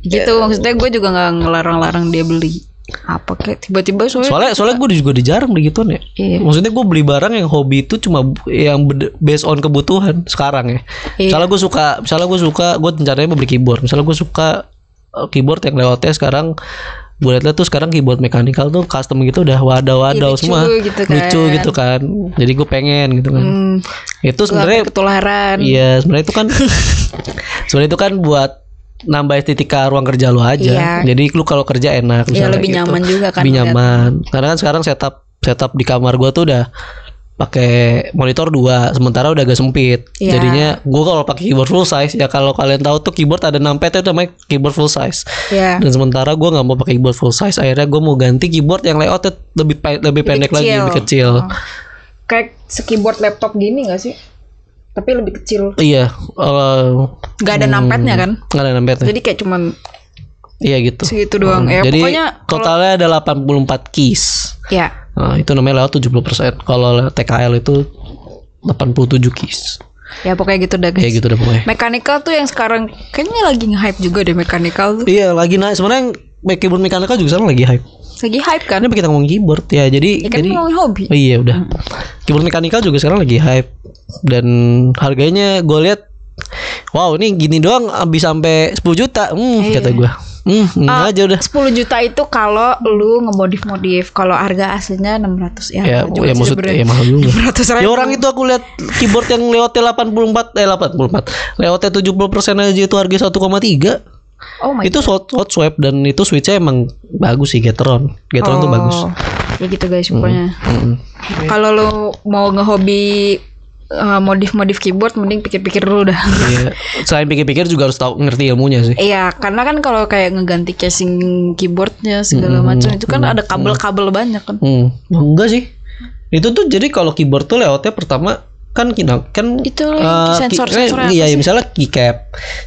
gitu maksudnya gue juga nggak ngelarang-larang dia beli apa kayak tiba-tiba soalnya Soalnya soalnya gue juga udah jarang begituan ya. Iya. Maksudnya gue beli barang yang hobi itu cuma yang based on kebutuhan sekarang ya. Iya. Misalnya gue suka, misalnya gue suka, gue rencananya mau beli keyboard. Misalnya gue suka uh, keyboard yang lewatnya sekarang gue liat tuh sekarang keyboard mechanical tuh custom gitu udah wadaw-wadaw Iya, lucu semua gitu kan. lucu gitu kan jadi gue pengen gitu kan hmm, itu sebenarnya ketularan Iya, sebenarnya itu kan sebenarnya itu kan buat nambah estetika ruang kerja lu aja. Iya. Jadi lu kalau kerja enak Iya, lebih gitu. nyaman juga kan Lebih nyaman. Karena kan sekarang setup setup di kamar gua tuh udah pakai monitor dua sementara udah agak sempit Iya. jadinya gua kalau pakai keyboard full size ya kalau kalian tahu tuh keyboard ada 6 pet itu namanya keyboard full size ya dan sementara gua nggak mau pakai keyboard full size akhirnya gua mau ganti keyboard yang layoutnya lebih pe- lebih pendek lagi kecil. lebih kecil Oh. kayak keyboard laptop gini gak sih tapi lebih kecil iya eh, nggak ada numpad-nya kan nggak ada 6 petnya jadi kayak cuman Iya gitu. segitu doang ya Jadi pokoknya kalau- totalnya ada 84 keys. ya Nah, itu namanya lewat 70%. Kalau lewat TKL itu 87 keys. ya pokoknya gitu dah guys Kayak gitu deh pokoknya. mechanical tuh yang sekarang kayaknya lagi nge-hype juga deh mechanical tuh Iya, lagi naik. Sebenarnya yang back keyboard mechanical juga sekarang lagi hype. Lagi hype kan Karena kita ngomong keyboard ya. Jadi ya kan jadi ngomongin hobi Oh iya udah. Keyboard mechanical juga sekarang lagi hype dan harganya gue lihat wow ini gini doang bisa sampai 10 juta. Hmm, Iya. kata gue. Hmm, hmm Ah, aja udah. 10 juta itu kalau lu ngemodif-modif kalau harga aslinya 600 ya Ya, juga ya maksud ya mahal juga. 600 ribu. Ya orang itu aku lihat keyboard yang lewatnya 84 eh 84 lewatnya 70% aja itu harga 1,3 oh my itu hot, hot swap dan itu switchnya emang bagus sih Gateron Gateron tuh Oh, bagus. Ya gitu guys pokoknya. Mm-mm. kalau lu mau ngehobi uh, modif-modif keyboard mending pikir-pikir dulu dah. Iya. selain pikir-pikir juga harus tahu ngerti ilmunya sih. Iya, karena kan kalau kayak ngeganti casing keyboardnya segala macam itu kan ada kabel-kabel banyak kan. hmm. enggak sih. Itu tuh jadi kalau keyboard tuh lewatnya pertama kan kita kan Itu eh, sensor-sensornya ki- iya apa sih? misalnya keycap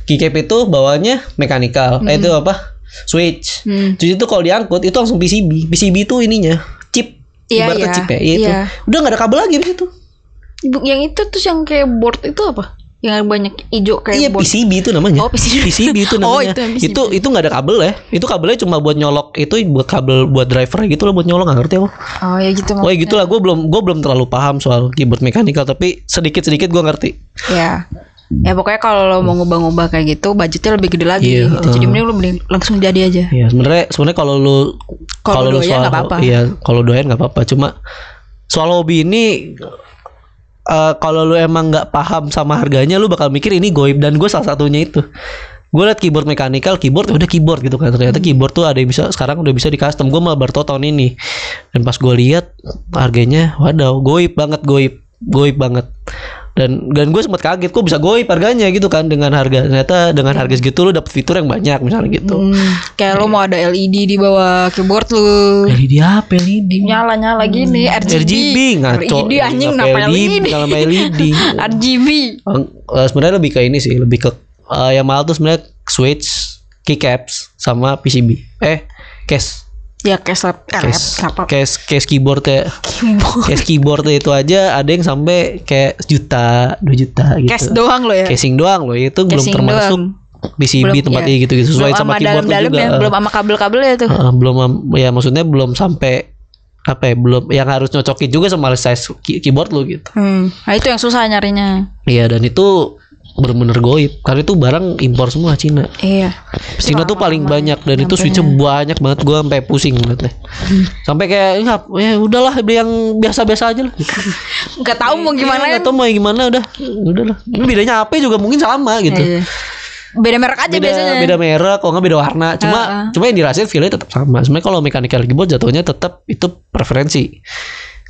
keycap itu bawahnya mechanical eh, itu apa switch Hmm. Jadi itu kalau diangkut itu langsung PCB. PCB itu ininya chip. Iya, Ibaratnya iya. chip ya, iya itu. Iya. Udah nggak ada kabel lagi di situ. Yang itu terus yang kayak board itu apa? Yang banyak hijau kayak Iya. PCB itu namanya. Oh, PCB. itu Oh, namanya. itu yang PCB. itu itu nggak ada kabel ya. Itu kabelnya cuma buat nyolok itu buat kabel buat driver gitu loh buat nyolok nggak ngerti aku. Oh ya gitu Oh ya gitulah gue belum gue belum terlalu paham soal keyboard mechanical tapi sedikit sedikit gue ngerti. Ya. Ya pokoknya kalau lo mau ngubah-ngubah kayak gitu budgetnya lebih gede lagi Iya, gitu. Jadi mending lo beli langsung jadi aja. Iya sebenarnya sebenarnya kalau lu Kalau lu doyan nggak apa-apa. Iya kalau doyan nggak apa-apa. Cuma soal hobi ini eh, kalau lu emang nggak paham sama harganya lu bakal mikir ini goib dan gue salah satunya itu. Gue liat keyboard mechanical, keyboard ya udah keyboard gitu kan. Ternyata Hmm. keyboard tuh ada yang bisa sekarang udah bisa di custom. Gue malah baru tahun ini. Dan pas gue lihat harganya, waduh, goib banget, goib, goib banget. Dan dan gue sempat kaget, kok bisa goib harganya gitu kan dengan harga. Ternyata dengan harga segitu lu dapet fitur yang banyak misalnya gitu. Hmm, kayak lo mau ada LED di bawah keyboard lu. LED apa LED? Nyala-nyala gini RGB. RGB ngaco. LED anjing Kenapa LED? Kenapa LED? RGB. Eh, sebenarnya lebih ke ini sih, lebih ke eh, yang mahal tuh sebenarnya switch, keycaps sama PCB. Eh, case. Ya case eh, Case, laptop. case, case keyboard ya. Keyboard. Case keyboard itu aja ada yang sampai kayak juta, 2 juta gitu. Case doang lo ya. Casing doang loh, itu belum termasuk doang. PCB Belum, tempatnya ya. gitu-gitu sesuai belum sama sama keyboard dalam-dalam juga. ya, belum sama kabel-kabelnya tuh. Heeh, belum ya maksudnya belum sampai apa ya belum yang harus nyocokin juga sama size key- keyboard lu gitu Hmm. Nah itu yang susah nyarinya. iya dan itu bener-bener goib karena itu barang impor semua Cina Iya. Cina tuh paling banyak dan itu switchnya banyak banget gua sampai pusing ngeliatnya sampai kayak "Ngap, ya udahlah beli yang biasa-biasa aja lah. Nggak tahu mau gimana ya. Iya, nggak tahu mau gimana udah udahlah ini bedanya apa juga mungkin sama gitu Iya. Beda merek aja beda biasanya. beda merek kalau nggak beda warna cuma Heeh. cuma yang dirasain feelnya tetap sama sebenarnya kalau mechanical keyboard jatuhnya tetap itu preferensi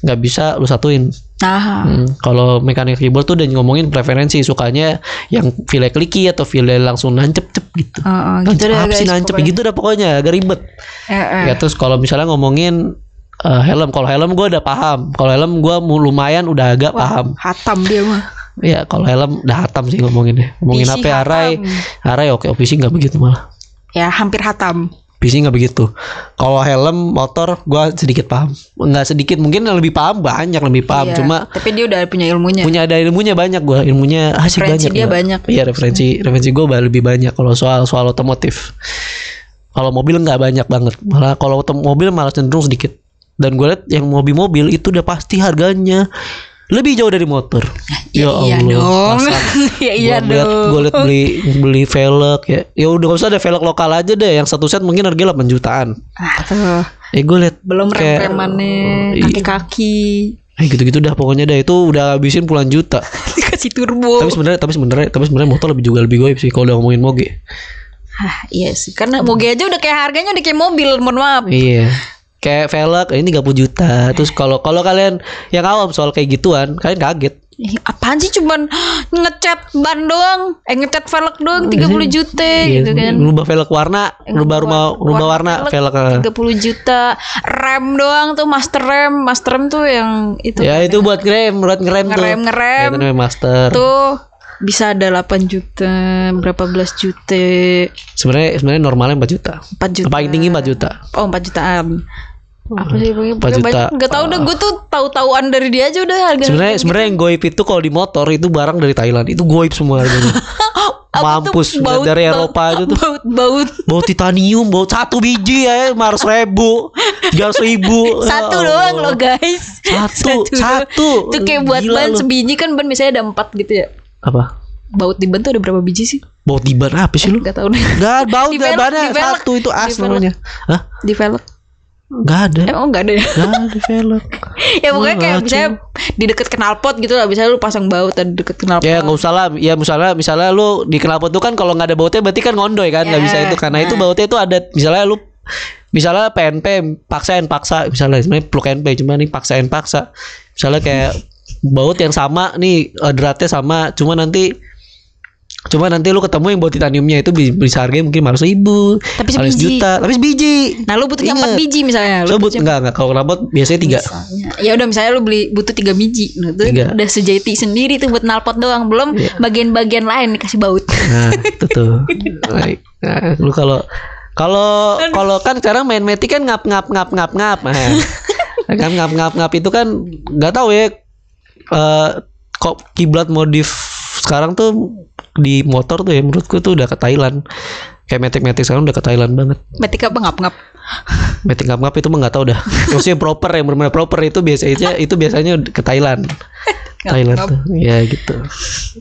nggak bisa lu satuin Nah, Hmm, kalau mechanical keyboard tuh udah ngomongin preferensi sukanya yang feel clicky atau feel langsung nancep cep gitu Heeh, gitu Nancep deh apa sih guys, nancep pokoknya. gitu dah pokoknya agak ribet Eh, eh. ya terus kalau misalnya ngomongin eh, helm kalau helm gue udah paham kalau helm gue lumayan udah agak paham Hatam dia mah. ya kalau helm udah hatam sih ngomonginnya ngomongin apa arai hatam. arai oke PC nggak begitu malah Ya hampir hatam. PC nggak begitu. Kalau helm motor gua sedikit paham. Nggak sedikit mungkin lebih paham banyak lebih paham. Iya, Cuma tapi dia udah punya ilmunya. punya ada ilmunya banyak gua ilmunya asik Referensi banyak dia gua. banyak. iya referensi referensi gue lebih banyak kalau soal soal otomotif kalau mobil nggak banyak banget malah kalau mobil malah cenderung sedikit dan gue liat yang mobil-mobil itu udah pasti harganya lebih jauh dari motor Ya iya dong. ya iya gue liat, dong. gue liat beli beli velg ya ya udah gak usah ada velg lokal aja deh yang satu set mungkin harganya 8 jutaan Ah, tuh. ya gue liat Belum kayak- rem-remannya, Iya. kaki-kaki. eh gitu-gitu dah pokoknya dah itu udah habisin puluhan juta Dikasih turbo. tapi sebenarnya tapi sebenarnya tapi sebenarnya motor lebih juga lebih goib sih kalau udah ngomongin moge Ah, iya sih. Karena moge aja udah kayak harganya udah kayak mobil, mohon maaf. Iya. Kayak velg ini 30 juta. Terus kalau kalau kalian yang awam soal kayak gituan, kalian kaget. Ih, apaan sih cuman ngecat ban doang eh ngecat velg doang 30 juta gitu kan Rubah velg warna, rubah rumah rubah warna velg. eh. 30 juta rem doang tuh master rem master rem tuh yang itu Ya itu buat ngerem, buat ngerem tuh. ngerem Ya, ngerem itu namanya master. tuh bisa ada 8 juta berapa belas juta Sebenarnya sebenarnya normalnya 4 juta. 4 juta Paling tinggi 4 juta. oh 4 jutaan apa sih pokoknya, 4 pokoknya juta. banyak nggak tahu deh gue tuh tahu-tahuan dari dia aja udah harga Sebenarnya sebenarnya yang goib itu kalau di motor itu barang dari Thailand. Itu goib semua harganya. Mampus baut- dari baut- Eropa aja tuh. baut baut Bau titanium, bau satu biji ya, lima ribu, tiga ribu. satu Ya doang loh guys Satu, doang. satu. Itu kayak buat Gila ban lu. sebiji kan ban misalnya ada empat gitu ya. Apa? Baut di ban tuh ada berapa biji sih? Bau tiban apa sih lu? Gak tau deh. Gak bau Di gak di velg. satu itu as Di namanya. Hah? Di velg. Gak ada. Emang gak ada ya? Gak ada di velg. ya pokoknya kayak ngaco. misalnya di deket knalpot gitu lah. Misalnya lu pasang baut ada deket knalpot. Ya nggak usah lah. Ya misalnya misalnya lu di knalpot tuh kan kalau nggak ada bautnya berarti kan ngondoy kan nggak Ya, bisa itu karena itu bautnya itu ada misalnya lu misalnya PNP paksain paksa misalnya sebenarnya plug NP cuma nih paksain paksa misalnya kayak baut yang sama nih eh, dratnya sama cuma nanti cuma nanti lu ketemu yang baut titaniumnya itu bi- bisa harganya mungkin lima ribu Tapi sebiji. sejuta tapi sebiji Nah lu butuhnya Ingat. empat biji misalnya. Lu so but enggak enggak kalau knalpot biasanya tiga misalnya. Ya udah misalnya lu beli butuh tiga biji. Nah, itu Tiga. Iya. udah sejati sendiri tuh buat knalpot doang. Belum bagian-bagian lain dikasih baut. Nah, itu tuh. Baik. Nah, lu kalau kalau kalau kan sekarang main metik kan ngap ngap ngap ngap ngap. Nah, kan ngap ngap ngap itu kan nggak tahu ya eh kok kiblat modif sekarang tuh di motor tuh ya menurutku tuh udah ke Thailand. Kayak metik-metik sekarang udah ke Thailand banget. Metik apa ngap-ngap? Metik ngap ngap itu mah nggak tahu dah. Maksudnya proper yang benar proper itu biasanya itu biasanya ke Thailand. Thailand tuh. Ya gitu.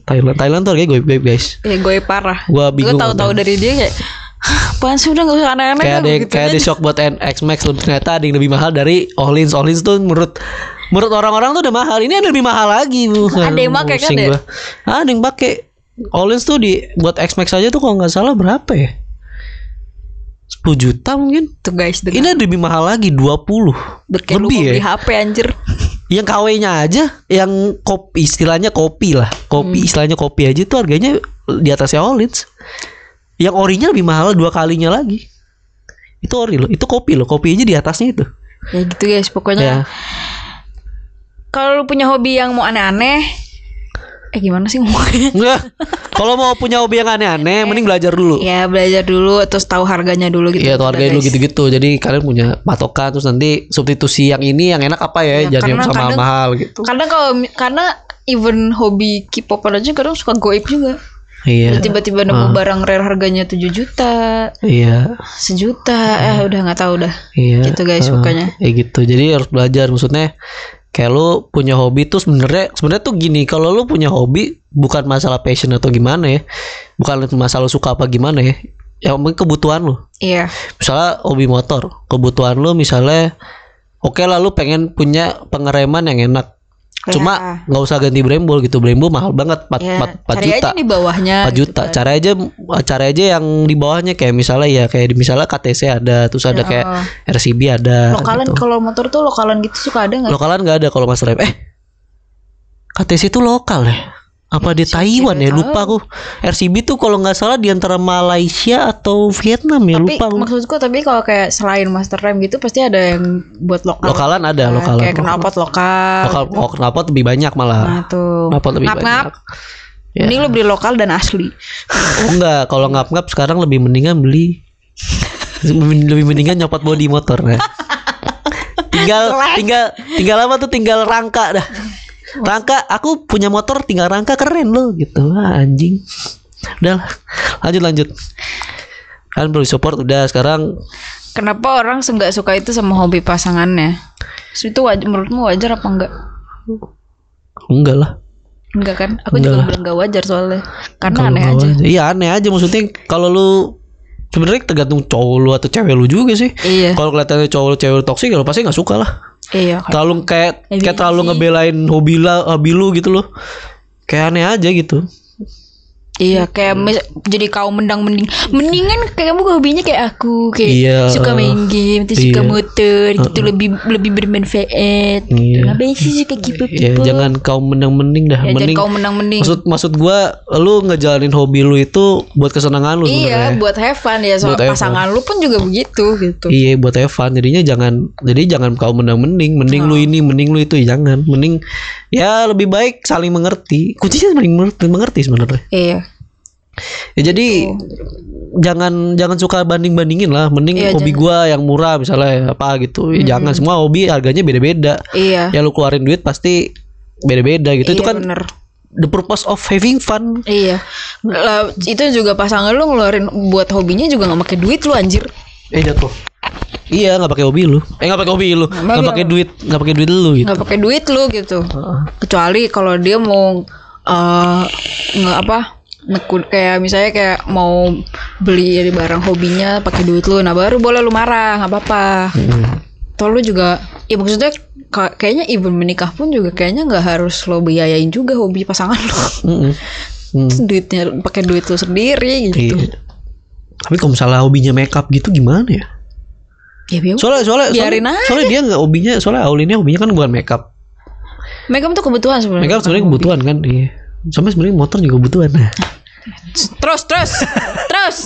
Thailand Thailand tuh harganya gue guys. Ya gue parah. Gua bingung. Gue tahu-tahu dari dia kayak "Hah, apaan sih udah gak usah aneh-aneh kayak lah," ada gitu kayak ada aja. shock buat NX Max ternyata ada yang lebih mahal dari Ohlins Ohlins tuh menurut menurut orang-orang tuh udah mahal. Ini ada lebih mahal lagi bu. Ada yang pakai kan ya? gua. ada yang pakai. Ohlins tuh di buat X Max aja tuh kalau nggak salah berapa ya? 10 juta mungkin. Tuh guys dengan ini ada lebih mahal lagi 20 Udah kayak lu lebih ya? Beli HP anjir. Yang KW-nya aja yang kopi istilahnya kopi lah. Kopi Hmm. istilahnya kopi aja tuh harganya di atasnya Ohlins yang orinya lebih mahal dua kalinya lagi. Itu ori loh. Itu kopi loh. Kopi aja di atasnya itu. Ya gitu guys. Pokoknya ya Kalau lu punya hobi yang mau aneh-aneh Eh gimana sih ngomongnya? Enggak. kalau mau punya hobi yang aneh-aneh mending belajar dulu. Ya belajar dulu Terus tahu harganya dulu gitu. Iya tuh harganya Udah, dulu gitu-gitu. Jadi kalian punya patokan Terus nanti substitusi yang ini Yang enak apa ya, Ya, Jangan yang karena sama kadang- mahal gitu. Kadang kalau Karena even hobi K-pop aja kadang suka goib juga. Iya. Tiba-tiba nemu barang rare harganya 7 juta. Iya. Sejuta. Eh udah nggak tahu dah. Iya. Gitu guys Heeh. pokoknya. Ya gitu. Jadi harus belajar. Maksudnya Kayak lu punya hobi tuh sebenarnya sebenarnya tuh gini kalau lu punya hobi bukan masalah passion atau gimana ya bukan masalah lu suka apa gimana ya yang penting kebutuhan lu. Iya. Misalnya hobi motor kebutuhan lu misalnya oke lah lu pengen punya pengereman yang enak cuma nggak usah ganti Brembo gitu Brembo mahal banget 4, Ya, 4, 4 cari juta aja di bawahnya 4 gitu juta kan. cara aja cara aja yang di bawahnya kayak misalnya ya kayak di misalnya KTC ada terus ada kayak Oh. RCB ada Lokalan gitu. kalau motor tuh lokalan gitu suka ada nggak? lokalan nggak ada kalau Mas Rem eh KTC itu lokal ya apa di Taiwan ya lupa aku RCB tuh kalau nggak salah di antara Malaysia atau Vietnam ya Tapi lupa maksudku tapi kalau kayak selain master rem gitu pasti ada yang buat lokal. lokalan ada Kan, lokalan Kayak knalpot lokal. lokal oh, knalpot lebih banyak malah Nah tuh. knalpot lebih ngap banyak ngap. Ya. Mending lu beli lokal dan asli. Oh, enggak, kalau ngap-ngap sekarang lebih mendingan beli lebih mendingan nyopot bodi motor nah. tinggal tinggal tinggal apa tuh tinggal rangka dah rangka aku punya motor tinggal rangka keren loh gitu Wah, anjing udah lanjut lanjut kan perlu support udah sekarang Kenapa orang nggak suka itu sama hobi pasangannya? Terus Itu wajar, menurutmu wajar apa enggak? enggak lah Enggak kan? Aku Enggak juga lah. bilang enggak wajar soalnya. Karena Kalau aneh aja. wajar. iya aneh aja maksudnya kalau lu sebenarnya tergantung cowok lu atau cewek lu juga sih Iya. kalau kelihatannya cowok lu cewek lu toksik ya lu pasti nggak suka lah Iya. kayak- terlalu kayak Ya, kayak terlalu ngebelain hobi lah hobi lu gitu loh. Kayak aneh aja gitu Iya, kayak mis- jadi kau mendang mending. Mendingan kayak kamu hobinya kayak aku, kayak Iya, suka main game, terus suka iya. motor, gitu lebih lebih bermanfaat. Iya. Ngapain sih suka K-pop? ya jangan kau menang mending dah Ya, mending jangan kau menang mending. maksud maksud gua lu ngejalanin hobi lu itu buat kesenangan lu Iya, sebenarnya buat have fun ya. Soal Buat pasangan lu pun juga begitu gitu. Iya buat have fun Jadinya jangan Jadi jangan kau menang mending Mending lu ini Mending lu itu ya Jangan Mending Ya lebih baik saling mengerti Kuncinya saling mengerti, mengerti sebenarnya Iya. Ya jadi Jangan Jangan suka banding-bandingin lah. Mending Iya, hobi gua yang murah Misalnya apa gitu. Ya Jangan. Semua hobi harganya beda-beda. Iya. Ya lu keluarin duit pasti Beda-beda gitu. Itu Iya, kan bener. The purpose of having fun. Iya. Lah, itu juga pasangan lu ngeluarin buat hobinya juga nggak pakai duit lu anjir. Eh jatuh. Iya nggak pakai hobi lu. Eh nggak pakai hobi lu. Nggak pakai duit Nggak pakai duit lu gitu. Nggak pakai duit lu gitu. Kecuali kalau dia mau eh nggak apa nekun kayak misalnya kayak mau beli barang hobinya pakai duit lu nah baru boleh lu marah nggak apa-apa Hmm. Lu juga ya maksudnya ka- kayaknya even menikah pun juga kayaknya nggak harus lo biayain juga hobi pasangan lo Mm-mm. Hmm. duitnya pakai duit lu sendiri gitu Iya. Tapi kalau misalnya hobinya makeup gitu gimana ya? ya biar Soalnya soalnya Biarin soalnya, aja. soalnya dia nggak hobinya soalnya Aulinnya hobinya kan bukan makeup. makeup tuh kebutuhan sebenarnya Makeup sebenarnya kebutuhan kan. Iya. Sampai sebenarnya motor juga kebutuhan. Nah. terus terus terus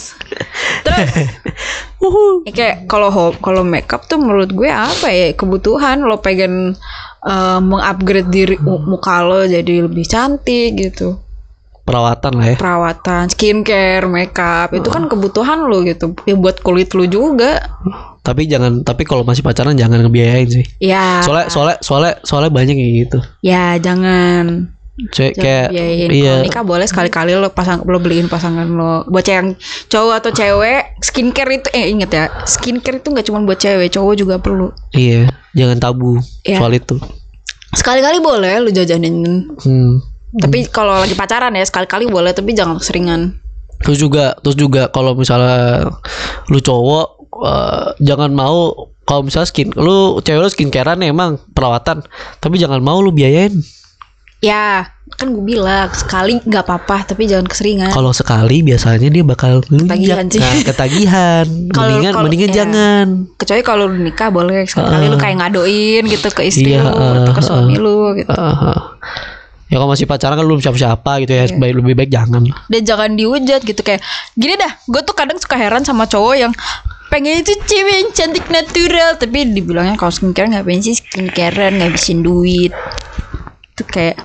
terus Uhu. Ya, kayak kalau kalau makeup tuh menurut gue apa ya kebutuhan lo pengen eh, mengupgrade diri mu- muka lo jadi lebih cantik gitu Perawatan lah ya. perawatan skincare makeup itu kan kebutuhan lo gitu ya buat kulit lo juga Tapi jangan tapi kalau masih pacaran jangan ngebiayain sih. ya Soalnya soalnya soalnya soalnya banyak kayak gitu. ya jangan Cewek kayak biayain iya. kalau nikah boleh sekali-kali lo pasang lo beliin pasangan lo buat yang cowok atau cewek skincare itu eh inget ya skincare itu nggak cuma buat cewek cowok juga perlu Iya, jangan tabu Iya. soal itu. sekali-kali boleh lo jajanin Hmm. Tapi kalau lagi pacaran ya sekali-kali boleh tapi jangan keseringan. Terus juga terus juga kalau misalnya lu cowok eh, jangan mau kalau misalnya skin lu cewek lu skincarean emang perawatan tapi jangan mau lu biayain Ya, kan gue bilang sekali nggak apa-apa tapi jangan keseringan. kalau sekali biasanya dia bakal Ketagihan sih. nah ketagihan Kalau- mendingan kalau- mendingan ya. jangan Kecuali kalau lu nikah boleh sekali-kali lu kayak ngadoin gitu ke istri Iya, lu atau ke uh, suami lu gitu. Ah, ah. ya kalau masih pacaran kan lu siapa-siapa gitu ya baik lebih baik jangan lah Dan jangan dihujat gitu kayak gini dah. Gue tuh kadang suka heran sama cowok yang pengen itu cewek yang cantik natural tapi dibilangnya kalau skincare ngapain sih skincarean ngabisin duit. Itu kayak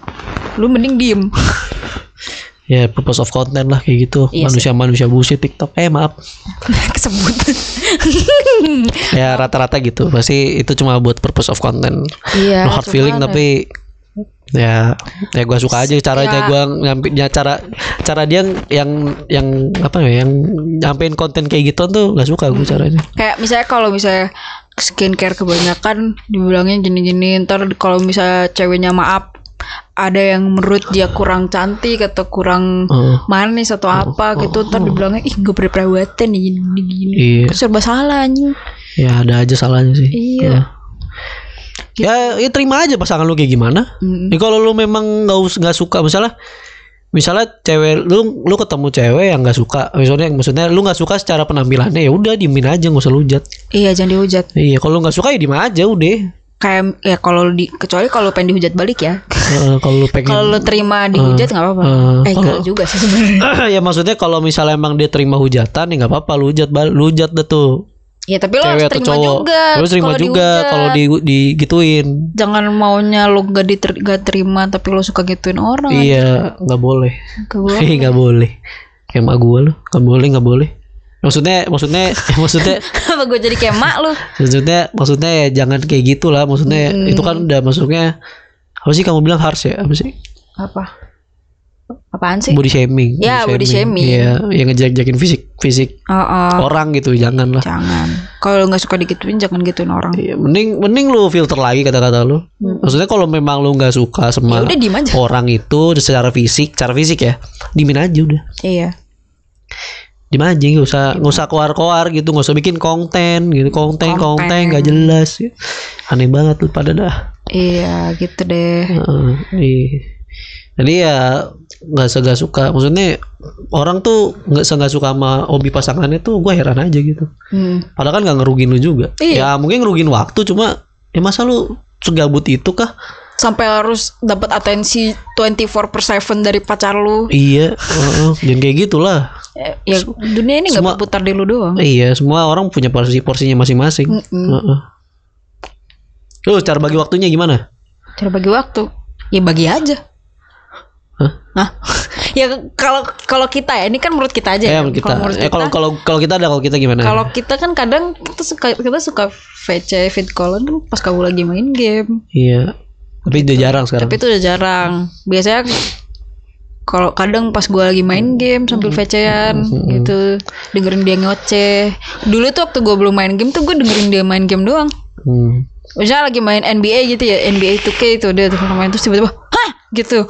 lu mending diem. ya purpose of content lah kayak gitu Iya sih. manusia-manusia bullshit TikTok eh maaf Kesebut. ya rata-rata gitu pasti itu cuma buat purpose of content Iya. no hard feeling cuman- tapi ya ya gue suka aja caranya Ya. gua nyampe ya cara cara dia yang yang apa ya yang nyampein konten kayak gitu tuh nggak suka gue caranya kayak misalnya kalau misalnya skincare kebanyakan dibilangnya gini-gini ntar kalau misalnya ceweknya maaf ada yang menurut dia kurang cantik atau kurang Heeh. manis atau apa gitu ntar dibilangnya ih gak berperawatan nih gini gini. Iya. Serba salah anjing. Ya ada aja salahnya sih. Iya. ya. Ya terima aja pasangan lu kayak gimana. Mm. Ya kalau lu memang nggak us- nggak suka misalnya misalnya cewek lu lu ketemu cewek yang nggak suka misalnya maksudnya lu nggak suka secara penampilannya ya udah diemin aja nggak usah lujat iya jangan dihujat. Iya kalau lu nggak suka ya diem aja udah kayak ya kalau di kecuali kalau pengen dihujat balik ya. Eh, kalau lu pengen kalau lu terima dihujat nggak apa-apa. eh, eh enggak kalau- juga sih sebenarnya. Ya maksudnya kalau misalnya emang dia terima hujatan ya nggak apa-apa lu hujat bal- lu hujat deh tuh. Ya tapi lo harus terima cowok. juga lu terima juga kalau di digituin. Jangan maunya lo gak, diter gak terima tapi lo suka gituin orang. Iya nggak boleh. Nggak boleh. Kayak emak gue lu nggak boleh nggak boleh Maksudnya maksudnya maksudnya Apa gue jadi kayak mak lu? maksudnya maksudnya ya jangan kayak gitulah maksudnya Hmm. itu kan udah masuknya apa sih kamu bilang harus ya apa sih Apa? Apaan sih? body shaming Ya, body shaming. iya yang ngejelek-jelekin fisik fisik Oh, oh. orang gitu jangan lah Jangan. Kalau nggak suka digituin jangan gituin orang. Iya, mending mending lu filter lagi kata-kata lu. Maksudnya kalau memang lu nggak suka sama Hmm. Ya udah orang itu secara fisik, secara fisik ya, dimin aja udah. Iya. Diem aja nggak usah nggak usah keluar-keluar gitu, nggak usah bikin konten gitu, konten konten Konten. nggak jelas. ya. Aneh banget lu pada dah. Iya, gitu deh. Heeh, iya. Jadi ya nggak nggak suka. Maksudnya orang tuh nggak nggak suka sama hobi pasangannya tuh gue heran aja gitu. Hmm. Padahal kan nggak ngerugin lu juga. Iya. Ya mungkin ngerugin waktu cuma ya masa lu segabut itu kah? Sampai harus dapat atensi 24 per 7 dari pacar lu. Iya, heeh. jangan kayak gitulah. Eh, Ya, dunia ini nggak berputar di lu doang. Iya, semua orang punya porsi porsinya masing-masing. Mm-mm. Heeh. Terus cara bagi waktunya gimana? Cara bagi waktu. Ya bagi aja. Hah? Hah? ya kalau kalau kita ya, ini kan menurut kita aja. Eh, ya. menurut kita. Kalau menurut Eh, kalau kita, kalau kalau kita ada kalau kita gimana? kalau kita kan kadang kita suka kita suka VC feed callan kan pas kamu lagi main game. Iya. Tapi udah jarang sekarang. Tapi itu udah jarang. Biasanya kalau kadang pas gue lagi main game sambil VC-an gitu dengerin dia ngoceh. Dulu tuh waktu gue belum main game tuh gue dengerin dia main game doang. Hmm. Misalnya lagi main NBA gitu ya NBA 2K itu dia tuh main terus tiba-tiba hah gitu.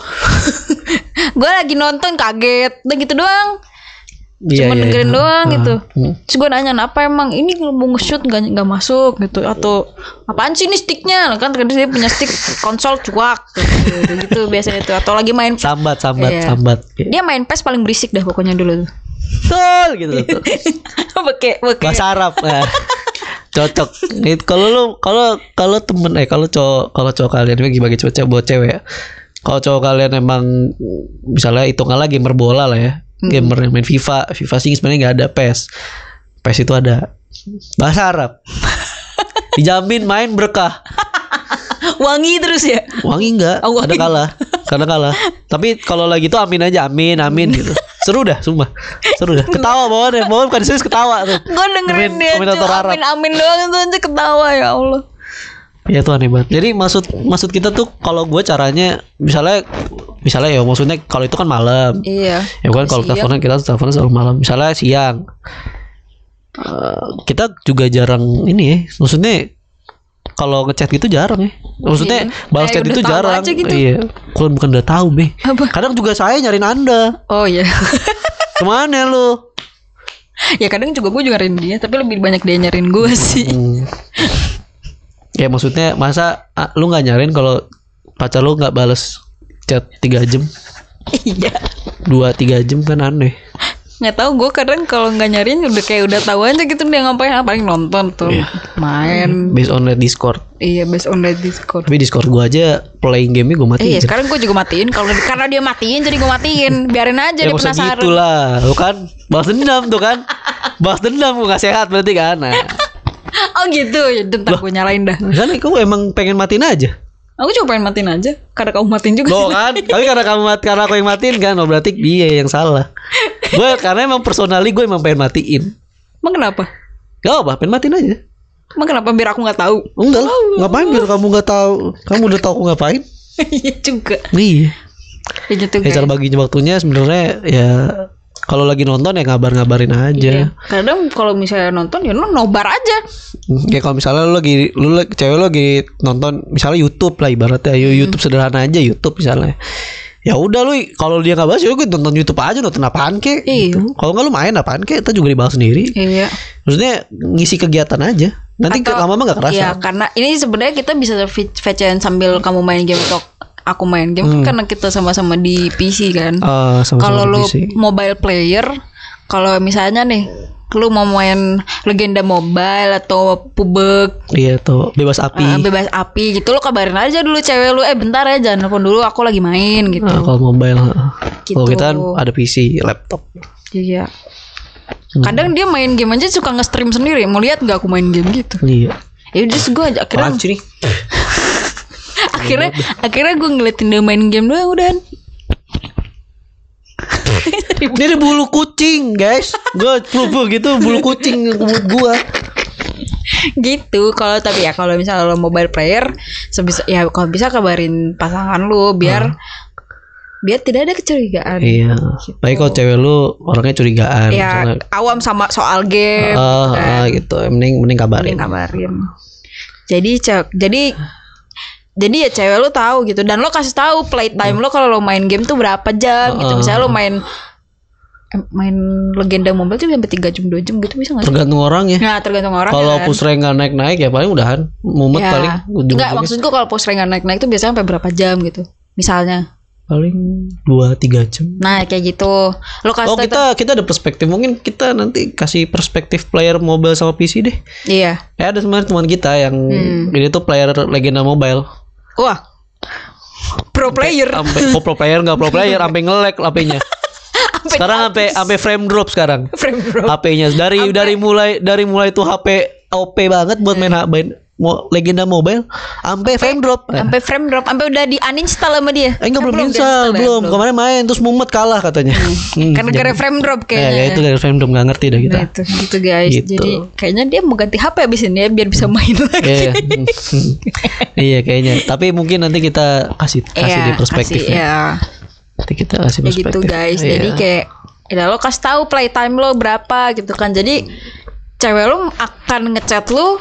gue lagi nonton kaget, udah gitu doang. Cuma iya, dengerin iya. doang Ah, gitu. hmm. Terus gue nanya apa emang ini mau nge-shoot gak, nggak masuk gitu atau apaan sih ini sticknya kan tadi dia punya stick konsol cuak gitu, gitu biasanya itu atau lagi main Sambat, sambat, Iya. sambat. Dia main PES paling berisik dah pokoknya dulu tuh Betul gitu. tuh. pakai pakai Bahasa Arab. Nah, cocok. Kalau lu kalau kalau temen eh kalau cowok kalau cowok kalian ini bagi cowok buat cewek ya. Kalau cowok kalian emang misalnya hitungan lagi gamer bola lah ya. Gamer yang main FIFA, FIFA sih sebenarnya nggak ada PES. PES itu ada bahasa Arab. Dijamin main berkah. wangi terus ya Wangi enggak? Oh, wangi. Ada kalah. Kadang kalah. Tapi kalau lagi itu amin aja, amin, amin gitu. Seru dah, sumpah. Seru dah. Ketawa bawaan ya. Bawaan bukan serius ketawa tuh. gue dengerin dia komentator amin amin doang itu aja ketawa ya Allah Ya itu aneh banget. Jadi maksud maksud kita tuh kalau gue caranya misalnya misalnya ya maksudnya kalau itu kan malam. iya Ya kan kalau teleponan kita teleponan selalu malam. Misalnya siang. Eh, kita juga jarang ini ya. Maksudnya kalau ngechat gitu jarang ya. Maksudnya Iya. balas chat udah itu tahu jarang. aja gitu. Iya. Kalau bukan udah tahu, Be. apa Kadang juga saya nyariin Anda. oh iya Ke mana lu? ya kadang juga gue juga nyariin dia tapi lebih banyak dia nyariin gue sih Hmm. Ya maksudnya masa ah, lu nggak nyariin kalau pacar lu nggak bales chat 3 jam, iya 2 3 jam kan aneh. nggak tahu gue kadang kalau nggak nyariin udah kayak udah tahu aja gitu dia ngapain Ah, paling nonton tuh Iya. main Based on net Discord. iya based on that discord Tapi Discord gua aja playing game gue Eh, iya matiin. sekarang gue juga matiin kalau karena dia matiin jadi gue matiin biarin aja ya dia maksud penasaran gitu lah, lu kan balas dendam tuh kan. Balas dendam gua gak sehat berarti kan. Nah, oh gitu ya bentar gue nyalain dah kan kamu emang pengen matiin aja. aku cuma pengen matiin aja karena kamu matiin juga Loh kan, tapi karena kamu mat karena aku yang matiin kan, oh berarti dia yang salah. Gue karena emang personally gue emang pengen matiin. emang kenapa Gak apa, pengen matiin aja. emang kenapa biar aku nggak tahu Enggak lah, ngapain biar kamu nggak tahu? Kamu udah tahu aku ngapain? iya juga Iya. ya gitu Ya, cara baginya waktunya sebenarnya ya kalau lagi nonton ya ngabar-ngabarin aja. Iya. kadang kalau misalnya nonton ya no- nobar aja Ya kalau misalnya lu lagi lu lagi- cewek lu lagi nonton misalnya YouTube lah ibaratnya, Hmm. Yo, YouTube sederhana aja YouTube misalnya. Ya udah lu kalau dia nggak bahas ya gue nonton YouTube aja nonton apaan kek. Iya. gitu. Kalau nggak lu main apaan kek, kita juga dibahas sendiri. iya Maksudnya ngisi kegiatan aja. Nanti lama-lama nggak kerasa. Iya, karena ini sebenarnya kita bisa VCN sambil kamu main game atau aku main game kan karena kita sama-sama di PC kan. Hmm. Sama-sama kalau lu PC. mobile player, kalau misalnya nih lu mau main legenda mobile atau pubeg Iya tuh bebas api. eh, bebas api gitu lu kabarin aja dulu cewek lu eh bentar ya jangan telepon dulu aku lagi main gitu. Nah, kalau mobile, heeh. kalau Gitu. kita kan ada PC, laptop. Iya. Hmm. Kadang dia main game aja suka nge-stream sendiri. Mau lihat gak aku main game gitu. Iya. Ya udah gue aja akhirnya? akhirnya akhirnya gue ngeliatin dia main game doang udah Ini ada bulu kucing, guys. Gue flu gitu bulu kucing mulut gua. gitu kalau tapi ya kalau misalnya lo mobile player sebisa ya kalau bisa kabarin pasangan lu biar biar tidak ada kecurigaan Iya. Baik kalau cewek lu orangnya curigaan. ya misalnya. awam sama soal game kan. ah, gitu. Mending mending kabarin. Mending kabarin jadi cewek jadi jadi ya cewek lu tahu gitu dan lo kasih tahu playtime lo kalau lo main game tuh berapa jam gitu misalnya lo main eh, main legenda mobile tuh sampai 3 jam 2 jam gitu bisa nggak sih? Tergantung orangnya. Nah tergantung orang Kalau kan. push rank nggak naik-naik ya paling udahan. Mumet Ya. paling ujung Enggak maksud gue kalau post rank naik-naik tuh biasanya sampai berapa jam gitu Misalnya paling 2 3 jam. Nah kayak gitu Lo kasih Oh kita kita ada perspektif mungkin kita nanti kasih perspektif player mobile sama PC deh. Iya Ya ada sebenarnya teman kita yang Hmm. ini tuh player legenda mobile. Wah Pro player Sampai oh, pro player nggak pro player sampai nge-lag HP-nya. Sekarang sampai sampai frame drop sekarang. Frame bro HP-nya dari dari mulai dari mulai tuh HP OP banget buat main main mo- legenda mobile sampai frame drop. Eh, Sampai frame drop Sampai udah di uninstall sama dia Eh enggak Eh, belum install, ya? belum. Kemarin main terus mumet kalah katanya. Hmm, Karena gara frame drop Ya, kayaknya ya, itu dari frame drop nggak ngerti dah kita. Nah itu gitu guys Gitu. Jadi kayaknya dia mau ganti HP abis ini ya Biar bisa main lagi Iya, iya kayaknya. Tapi mungkin nanti kita kasih kasih Iya, di perspektif kasih, ya. ya. Nanti kita kasih Kayak perspektif. gitu guys Iya. Jadi kayak Ya lo kasih tahu playtime lo berapa gitu kan Jadi Cewek lo akan ngechat lo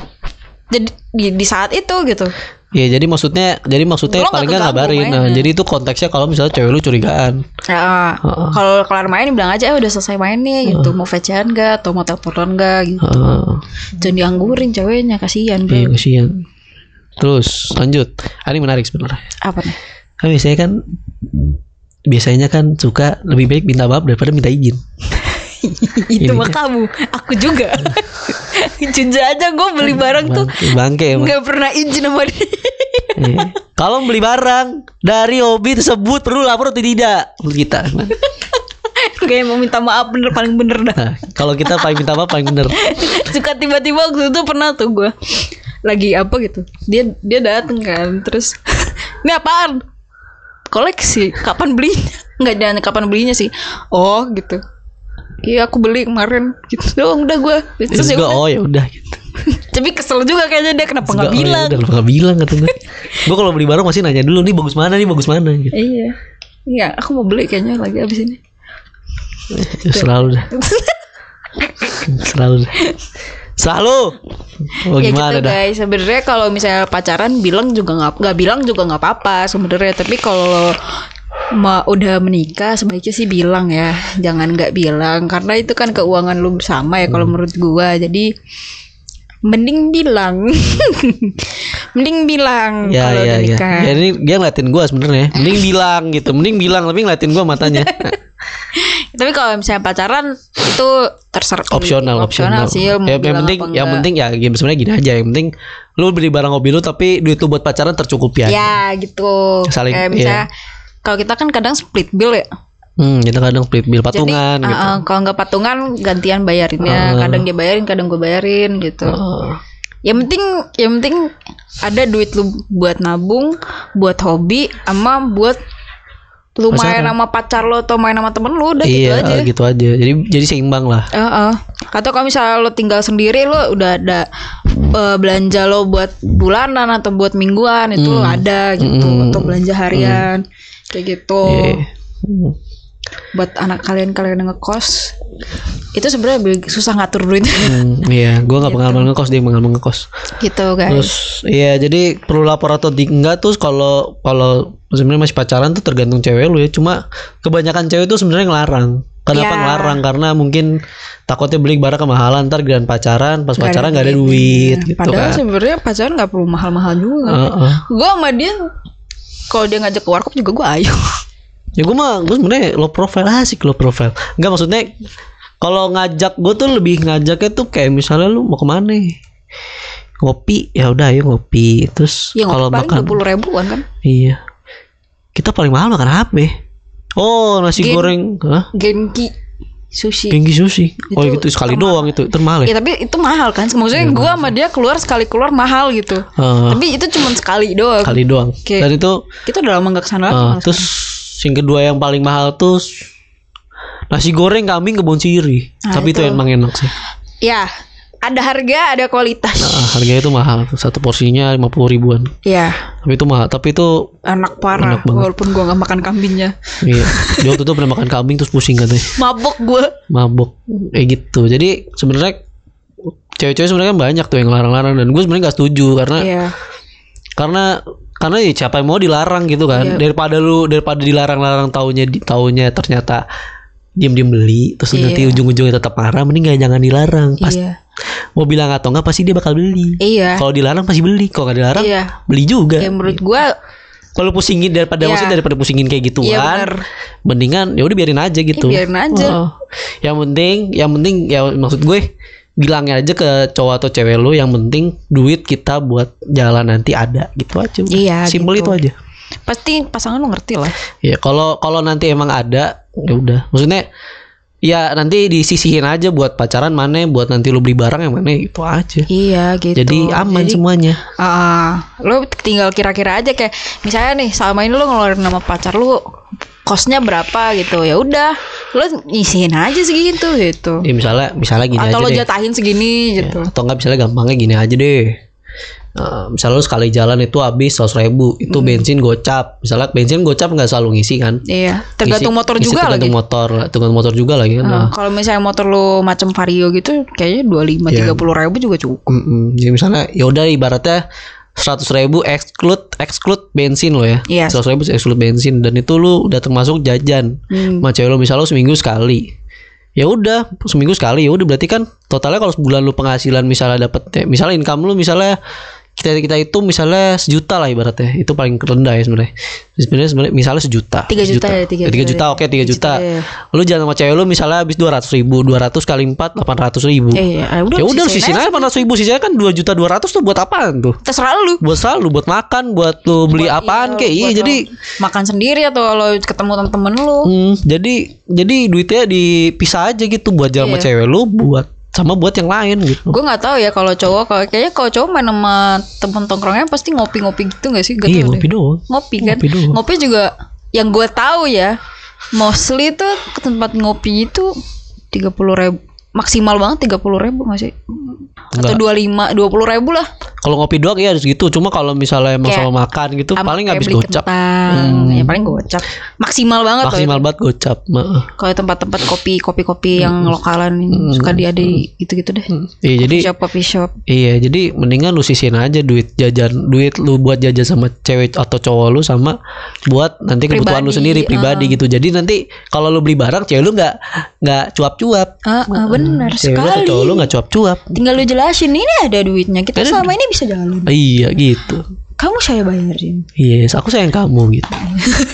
Jadi di, di saat itu gitu Iya, jadi maksudnya jadi maksudnya Lo paling nggak keganggu ngabarin. Nah, jadi itu konteksnya kalau misalnya cewek lu curigaan. Ya, kalau kelar main bilang aja "Eh, udah selesai main nih gitu. Mau VCN gak atau mau teleponan gak gitu. Heeh. Jangan dianggurin ceweknya kasihan Iya, kasihan. Terus lanjut. Ah, Ini menarik sebenarnya. Apa nih? Kan biasanya kan biasanya kan suka lebih baik minta maaf daripada minta izin. Itu mah kan. kamu, aku juga. Jujur aja gue beli barang tuh Bangke, bangke emang. nggak pernah izin sama dia. Iya. Kalau beli barang dari hobi tersebut perlu lapor atau tidak menurut kita. Kayak mau minta maaf bener paling bener dah. Nah, kalau kita paling minta maaf paling bener. Suka tiba-tiba waktu itu pernah tuh gue lagi apa gitu. Dia dia dateng kan, terus ini apaan? Koleksi. Kapan belinya? Nggak jangan kapan belinya sih. Oh gitu. Iya aku beli kemarin gitu doang udah gue. Terus ya oh ya udah gitu. Tapi kesel juga kayaknya dia kenapa nggak Terus gua, bilang. Oh, ya udah, kenapa nggak bilang kata gue. gue kalau beli barang masih nanya dulu nih bagus mana nih bagus mana gitu. Iya. Iya, aku mau beli kayaknya lagi abis ini. Ya, selalu dah. selalu dah. Selalu. Oh ya gimana gitu dah? guys. Sebenarnya kalau misalnya pacaran bilang juga nggak nggak bilang juga nggak apa-apa sebenarnya. Tapi kalau ma udah menikah sebaiknya sih bilang ya. Jangan nggak bilang karena itu kan keuangan lu bersama ya kalau Hmm. menurut gua. Jadi mending bilang. mending bilang Ya kalau ya udah ya. nikah. Ya ini dia ngeliatin gue sebenarnya. Mending bilang gitu. Mending bilang tapi ngeliatin gue matanya. Tapi kalau misalnya pacaran itu terserah opsional opsional. sih. Ya, yang penting yang penting ya game sebenarnya gini aja. Yang penting lu beli barang hobi lu tapi duit lu buat pacaran tercukupi aja. Ya gitu. Saling- Kayak misalnya kalau kita kan kadang split bill ya. Hmm, kita kadang split bill patungan Jadi, gitu. uh, uh, kalau nggak patungan gantian bayarinnya. Uh. Kadang dia bayarin, kadang gue bayarin gitu. Oh. Yang penting, yang penting ada duit lu buat nabung, buat hobi, sama buat lu main Pacaran. sama pacar lo atau main sama temen lu udah iya, gitu aja. gitu aja. Jadi jadi seimbang lah. Heeh. Atau kalau misalnya lo tinggal sendiri lo udah ada eh, belanja lo buat bulanan atau buat mingguan itu lo ada gitu Hmm. atau belanja harian kayak gitu. Iya. Hmm. Buat anak kalian kalian yang ngekos itu sebenarnya be- susah ngatur duit Hmm, iya, gua nggak pengalaman ngekos dia pengalaman ngekos. gitu guys. Terus iya jadi perlu lapor atau di, enggak tuh kalau kalau sebenarnya masih pacaran tuh tergantung cewek lu ya. Cuma kebanyakan cewek tuh sebenarnya ngelarang. Kenapa Ya. ngelarang? Karena mungkin takutnya beli barang kemahalan ntar giliran pacaran pas ada pacaran nggak ada duit gitu Padahal kan. sebenarnya pacaran nggak perlu mahal-mahal juga. Heeh. Gue sama dia kalau dia ngajak ke warkop juga gue ayo. Ya gue mah gue sebenarnya low profile asik low profile. Enggak maksudnya kalau ngajak gue tuh lebih ngajaknya tuh kayak misalnya lu mau ke mana? Ngopi ya udah ayo ngopi. Terus Ya kalau makan puluh ribuan kan. Iya. Kita paling mahal makan apa? ya? Oh, nasi Gen- goreng, hah? Genki sushi. Genki sushi. Oh, Itu gitu sekali doang itu. Itu mahal ya? Ya tapi itu mahal kan. Maksudnya Iya, gue sama dia keluar sekali keluar mahal gitu. Eh, Tapi itu cuma sekali doang. sekali doang. Oke. Dan itu Kita udah lama gak ke sana lagi. eh, terus yang kedua yang paling mahal tuh Nasi goreng kambing kebun siri. Nah, Tapi itu itu. emang enak sih. Ya, ada harga, ada kualitas. Nah, harganya itu mahal. Satu porsinya 50 ribuan. Ya, Tapi itu mahal. Tapi itu enak parah. Enak banget. Walaupun gua nggak makan kambingnya, iya. Dia waktu itu pernah makan kambing terus pusing katanya. mabok gua. Mabok. Kayak gitu. Jadi sebenarnya cewek-cewek sebenarnya kan banyak tuh yang larang-larang dan gue sebenarnya gak setuju karena Iya. karena karena ya siapa yang mau dilarang gitu kan Iya. daripada lu daripada dilarang-larang taunya taunya ternyata diem-diem beli terus Iya. nanti ujung-ujungnya tetap marah mending gak jangan dilarang pas Iya. Mau bilang atau enggak pasti dia bakal beli Iya. kalau dilarang pasti beli kalau nggak dilarang Iya. beli juga Ya menurut gua kalau pusingin daripada Iya. maksudnya daripada pusingin kayak gituan Iya, bener. mendingan ya udah biarin aja gitu Ya, biarin aja. Oh. yang penting yang penting ya maksud gue bilangnya aja ke cowok atau cewek lu yang penting duit kita buat jalan nanti ada gitu aja. Iya, simpel gitu. itu aja pasti pasangan lu ngerti lah. ya kalau kalau nanti emang ada ya udah maksudnya ya nanti disisihin aja buat pacaran mana buat nanti lu beli barang yang mana itu aja. Iya gitu. jadi aman Jadi, semuanya. Ah, lo tinggal kira-kira aja kayak misalnya nih selama ini lo ngeluarin nama pacar lu kosnya berapa gitu. Ya udah lo nyisihin aja segitu gitu. Ya misalnya misalnya gini atau aja lo deh. jatahin segini gitu. atau enggak misalnya gampangnya gini aja deh Eh, misalnya lu sekali jalan itu habis seratus ribu itu Hmm. bensin gocap misalnya bensin gocap nggak selalu ngisi kan iya tergantung Ngisi- motor ngisi juga lagi tergantung motor tergantung motor juga lagi kan Nah, Nah, kalau misalnya motor lo macam vario gitu kayaknya dua lima Iya. tiga puluh ribu juga cukup mm-mm. jadi misalnya ya udah ibaratnya seratus ribu exclude exclude bensin lo ya Iya. seratus ribu exclude bensin dan itu lu udah termasuk jajan Hmm. cewek lu misalnya lu seminggu sekali ya udah seminggu sekali ya udah berarti kan totalnya kalau sebulan lu penghasilan misalnya dapat misalnya income lu misalnya kita kita itu misalnya sejuta lah ibaratnya. Itu paling rendah ya sebenarnya. Sebenarnya sebenarnya misalnya sejuta. Tiga juta ya, tiga tiga juta juta deh. oke tiga juta. Ya. lu jangan sama cewek lu misalnya habis dua ratus ribu dua ratus kali empat delapan ratus ribu. Eh ya udah ya udah aja. aja delapan ratus ribu sisanya kan dua juta dua ratus tuh buat apaan tuh? Terserah lu. Buat selalu buat makan buat lu beli Buat- apaan iya, kayak iya jadi makan sendiri atau lo ketemu temen-temen lu. Hmm, jadi jadi duitnya dipisah aja gitu buat jalan sama Iya. cewek lu buat sama buat yang lain gitu. gue nggak tahu ya kalau cowok kalau kayaknya kalau cowok main sama temen tongkrongnya pasti ngopi-ngopi gitu gak sih Gak iya ngopi deh. doang. ngopi kan Ngopi doang. ngopi juga yang gue tahu ya mostly tuh ke tempat ngopi itu tiga puluh ribu maksimal banget tiga puluh ribu nggak sih atau dua lima dua puluh ribu lah. Kalau ngopi doang ya harus gitu. Cuma kalau misalnya emang Kayak sama makan gitu paling habis gocap. kentang, ya paling gocap. Maksimal banget Maksimal banget gocap. Kalau tempat-tempat kopi kopi kopi yang lokalan yang suka dia ada gitu-gitu deh. Iya jadi shop coffee shop. iya jadi mendingan lu sisihin aja duit jajan duit lu buat jajan sama cewek atau cowok lu sama buat nanti kebutuhan lu Pribadi, sendiri pribadi gitu. Jadi nanti kalau lu beli barang cewek lu nggak nggak cuap-cuap. ah, ah, benar Cewek lu atau sekali cowok lu nggak cuap-cuap. tinggal lu jelasin ini ada duitnya kita selama ini bisa jalan Iya gitu. kamu saya bayarin Yes, aku sayang kamu gitu.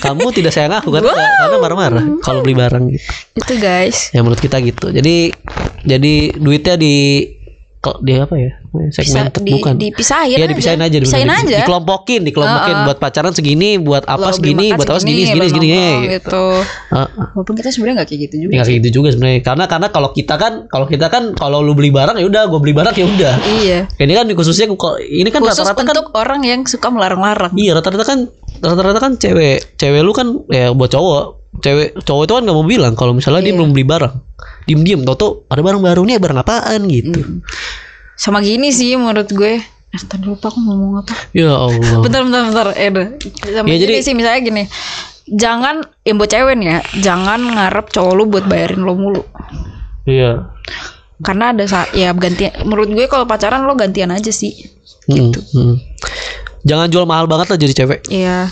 kamu tidak sayang aku karena karena marah-marah kalau beli barang gitu. itu guys Ya menurut kita gitu. Jadi jadi duitnya di di apa ya? Segmen Bisa di- bukan. dipisahin Iya dipisahin aja, Pisahin di- aja. Dikelompokin, dikelompokin Heeh. buat pacaran segini, buat apa Lo segini, buat apa segini, segini, segini. gitu. Heeh. walaupun kita sebenarnya nggak kayak gitu juga Ya, kayak gitu juga sebenarnya. Karena karena kalau kita kan kalau kita kan kalau lu beli barang ya udah, gue beli barang ya udah. iya Ini kan khususnya ini kan rata-rata kan orang yang suka melarang-larang Iya rata-rata kan rata-rata kan cewek cewek lu kan ya buat cowok cewek cowok itu kan nggak mau bilang kalau misalnya dia Iya. belum beli barang diem diem tau tau ada barang baru nih barang apaan gitu sama gini sih menurut gue. Eh, tadi lupa aku ngomong apa? Ya Allah. Bentar bentar bentar. Eh udah. sama Ya, jadi- sih misalnya gini. Jangan yang buat cewek nih ya jangan ngarep cowok lu buat bayarin lo mulu. Iya. Karena ada saat ya gantian menurut gue kalau pacaran lo gantian aja sih. Hmm, hmm. jangan jual mahal banget lah jadi cewek. Iya.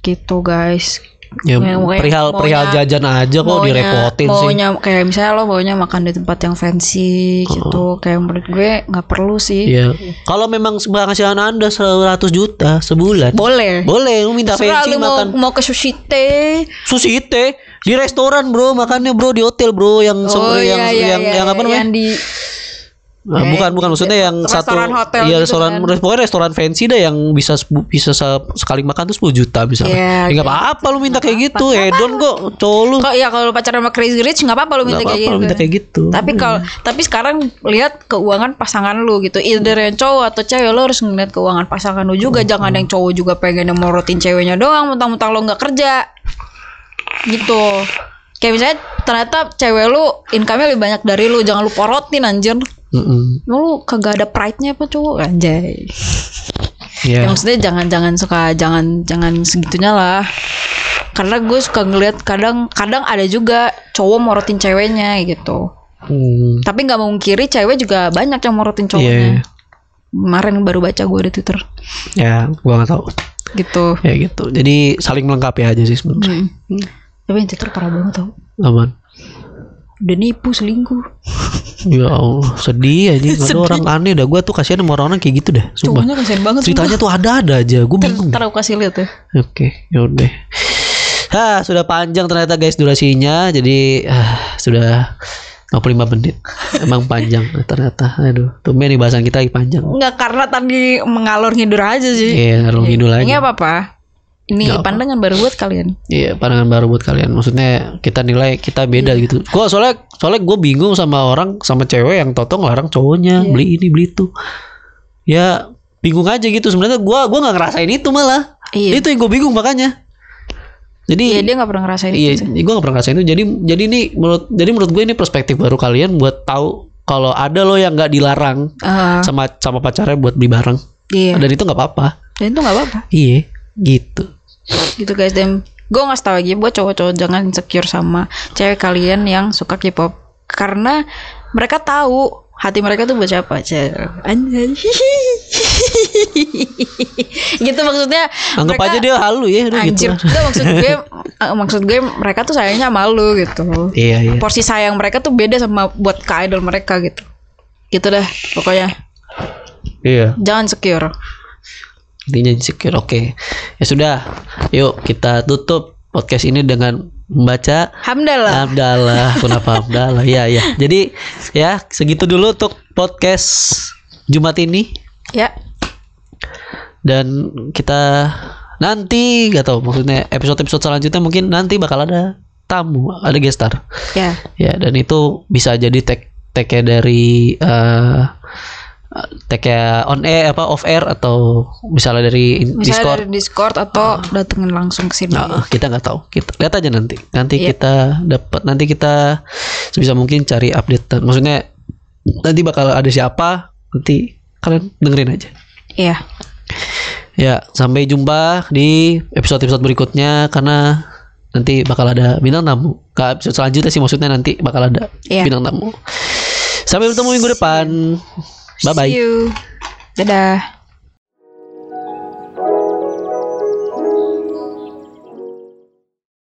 Gitu guys ya Ya, perihal maunya- perihal jajan aja kok Maunya- direpotin sih. maunya kayak misalnya lo maunya makan di tempat yang fancy gitu kayak menurut gue nggak perlu sih. Iya. Kalau memang penghasilan Anda 100 juta sebulan, boleh. Boleh lu minta Terserah fancy lu mau makan. mau ke sushi teh sushi teh di restoran, Bro. Makannya, Bro, di hotel, Bro, yang oh yang iya iya yang, iya, yang apa namanya? yang di Nah, Eh, bukan bukan maksudnya yang satu restoran hotel iya gitu restoran kan. pokoknya restoran fancy deh yang bisa bisa se- sekali makan tuh 10 juta misalnya. Iya, ya nggak apa-apa lu minta kayak gitu. Hedon kok cowok lu. kok ya kalau lu pacaran sama crazy rich nggak apa-apa lu minta Nggak kayak lu gitu minta kayak gitu. tapi kalau tapi sekarang lihat keuangan pasangan lu gitu. Either yang cowok atau cewek lu harus ngeliat keuangan pasangan lu juga. Jangan yang cowok juga pengen yang morotin ceweknya doang. Mentang-mentang lo nggak kerja. Gitu. Kayak misalnya ternyata cewek lu income-nya lebih banyak dari lu. Jangan lu porotin anjir Mm-mm. lu kagak ada pride-nya apa cowok anjay Iya. ya maksudnya jangan jangan suka jangan jangan segitunya lah karena gue suka ngeliat kadang kadang ada juga cowok morotin ceweknya gitu Hmm. tapi nggak memungkiri cewek juga banyak yang morotin Iya. cowoknya kemarin baru baca gue di twitter Ya, gua nggak tahu. gitu Ya gitu. Jadi saling melengkapi aja sih sebenarnya. Hmm. tapi yang twitter parah banget tau Aman. Udah nipu selingkuh Ya Allah, sedih aja. Ada orang aneh dah. Gua tuh kasihan sama orang-orang kayak gitu dah. Sumpah. cowoknya kasihan banget Ceritanya tuh ada-ada aja. Gue bingung. ntar aku kasih lihat ya Oke, yaudah. Hah, sudah panjang ternyata guys durasinya. Jadi ah, sudah 55 menit. Emang panjang ternyata. Aduh, tumben nih bahasan kita lagi panjang. Nggak karena tadi mengalor ngidur aja sih Iya, kalau ngidul ini aja. apa apa ini apa. pandangan baru buat kalian Iya, pandangan baru buat kalian. Maksudnya kita nilai kita beda gitu. Gua soalnya soalnya gue bingung sama orang sama cewek yang toto ngelarang cowoknya beli ini beli itu. Ya bingung aja gitu. Sebenarnya gua gua nggak ngerasain itu malah. iya Itu yang gue bingung makanya. Jadi Iya dia nggak pernah ngerasain Iya, itu. gue gak pernah ngerasain itu. Jadi, jadi ini menurut, jadi menurut gue ini perspektif baru kalian buat tahu kalau ada lo yang nggak dilarang Ah, sama sama pacarnya buat beli barang. iya. Dan itu nggak apa-apa. Dan itu nggak apa-apa. Iya, gitu. Gitu guys. Dan gue nggak tahu lagi buat cowok-cowok jangan insecure sama cewek kalian yang suka K-pop karena mereka tahu hati mereka tuh buat siapa aja. Anjay. gitu maksudnya. Anggap mereka- aja dia halu ya, udah gitu. Anjir, Nggak, maksud gue eh, maksud gue mereka tuh sayangnya malu gitu. Iya, iya. Porsi sayang mereka tuh beda sama buat ke idol mereka gitu. Gitu dah pokoknya. Iya. Jangan secure. Intinya insecure. Oke. Ya sudah. Yuk kita tutup podcast ini dengan membaca Hamdalah. Abdallah. Kenapa Abdallah? Ya, ya. Jadi ya segitu dulu untuk podcast Jumat ini. Ya. dan kita nanti gak tahu maksudnya episode-episode selanjutnya mungkin nanti bakal ada tamu ada gestar Ya. ya dan itu bisa jadi tag tagnya dari eh tagnya on air apa off air atau misalnya dari Misalnya discord dari Discord atau datengin langsung ke sini. Nah, kita nggak tahu kita lihat aja nanti nanti Iya. kita dapat nanti kita sebisa mungkin cari update maksudnya nanti bakal ada siapa nanti kalian dengerin aja Iya. Ya, sampai jumpa di episode-episode berikutnya karena nanti bakal ada bintang tamu. Ke episode selanjutnya sih maksudnya nanti bakal ada Iya. bintang tamu. Sampai bertemu minggu depan. Bye bye. See you. Dadah.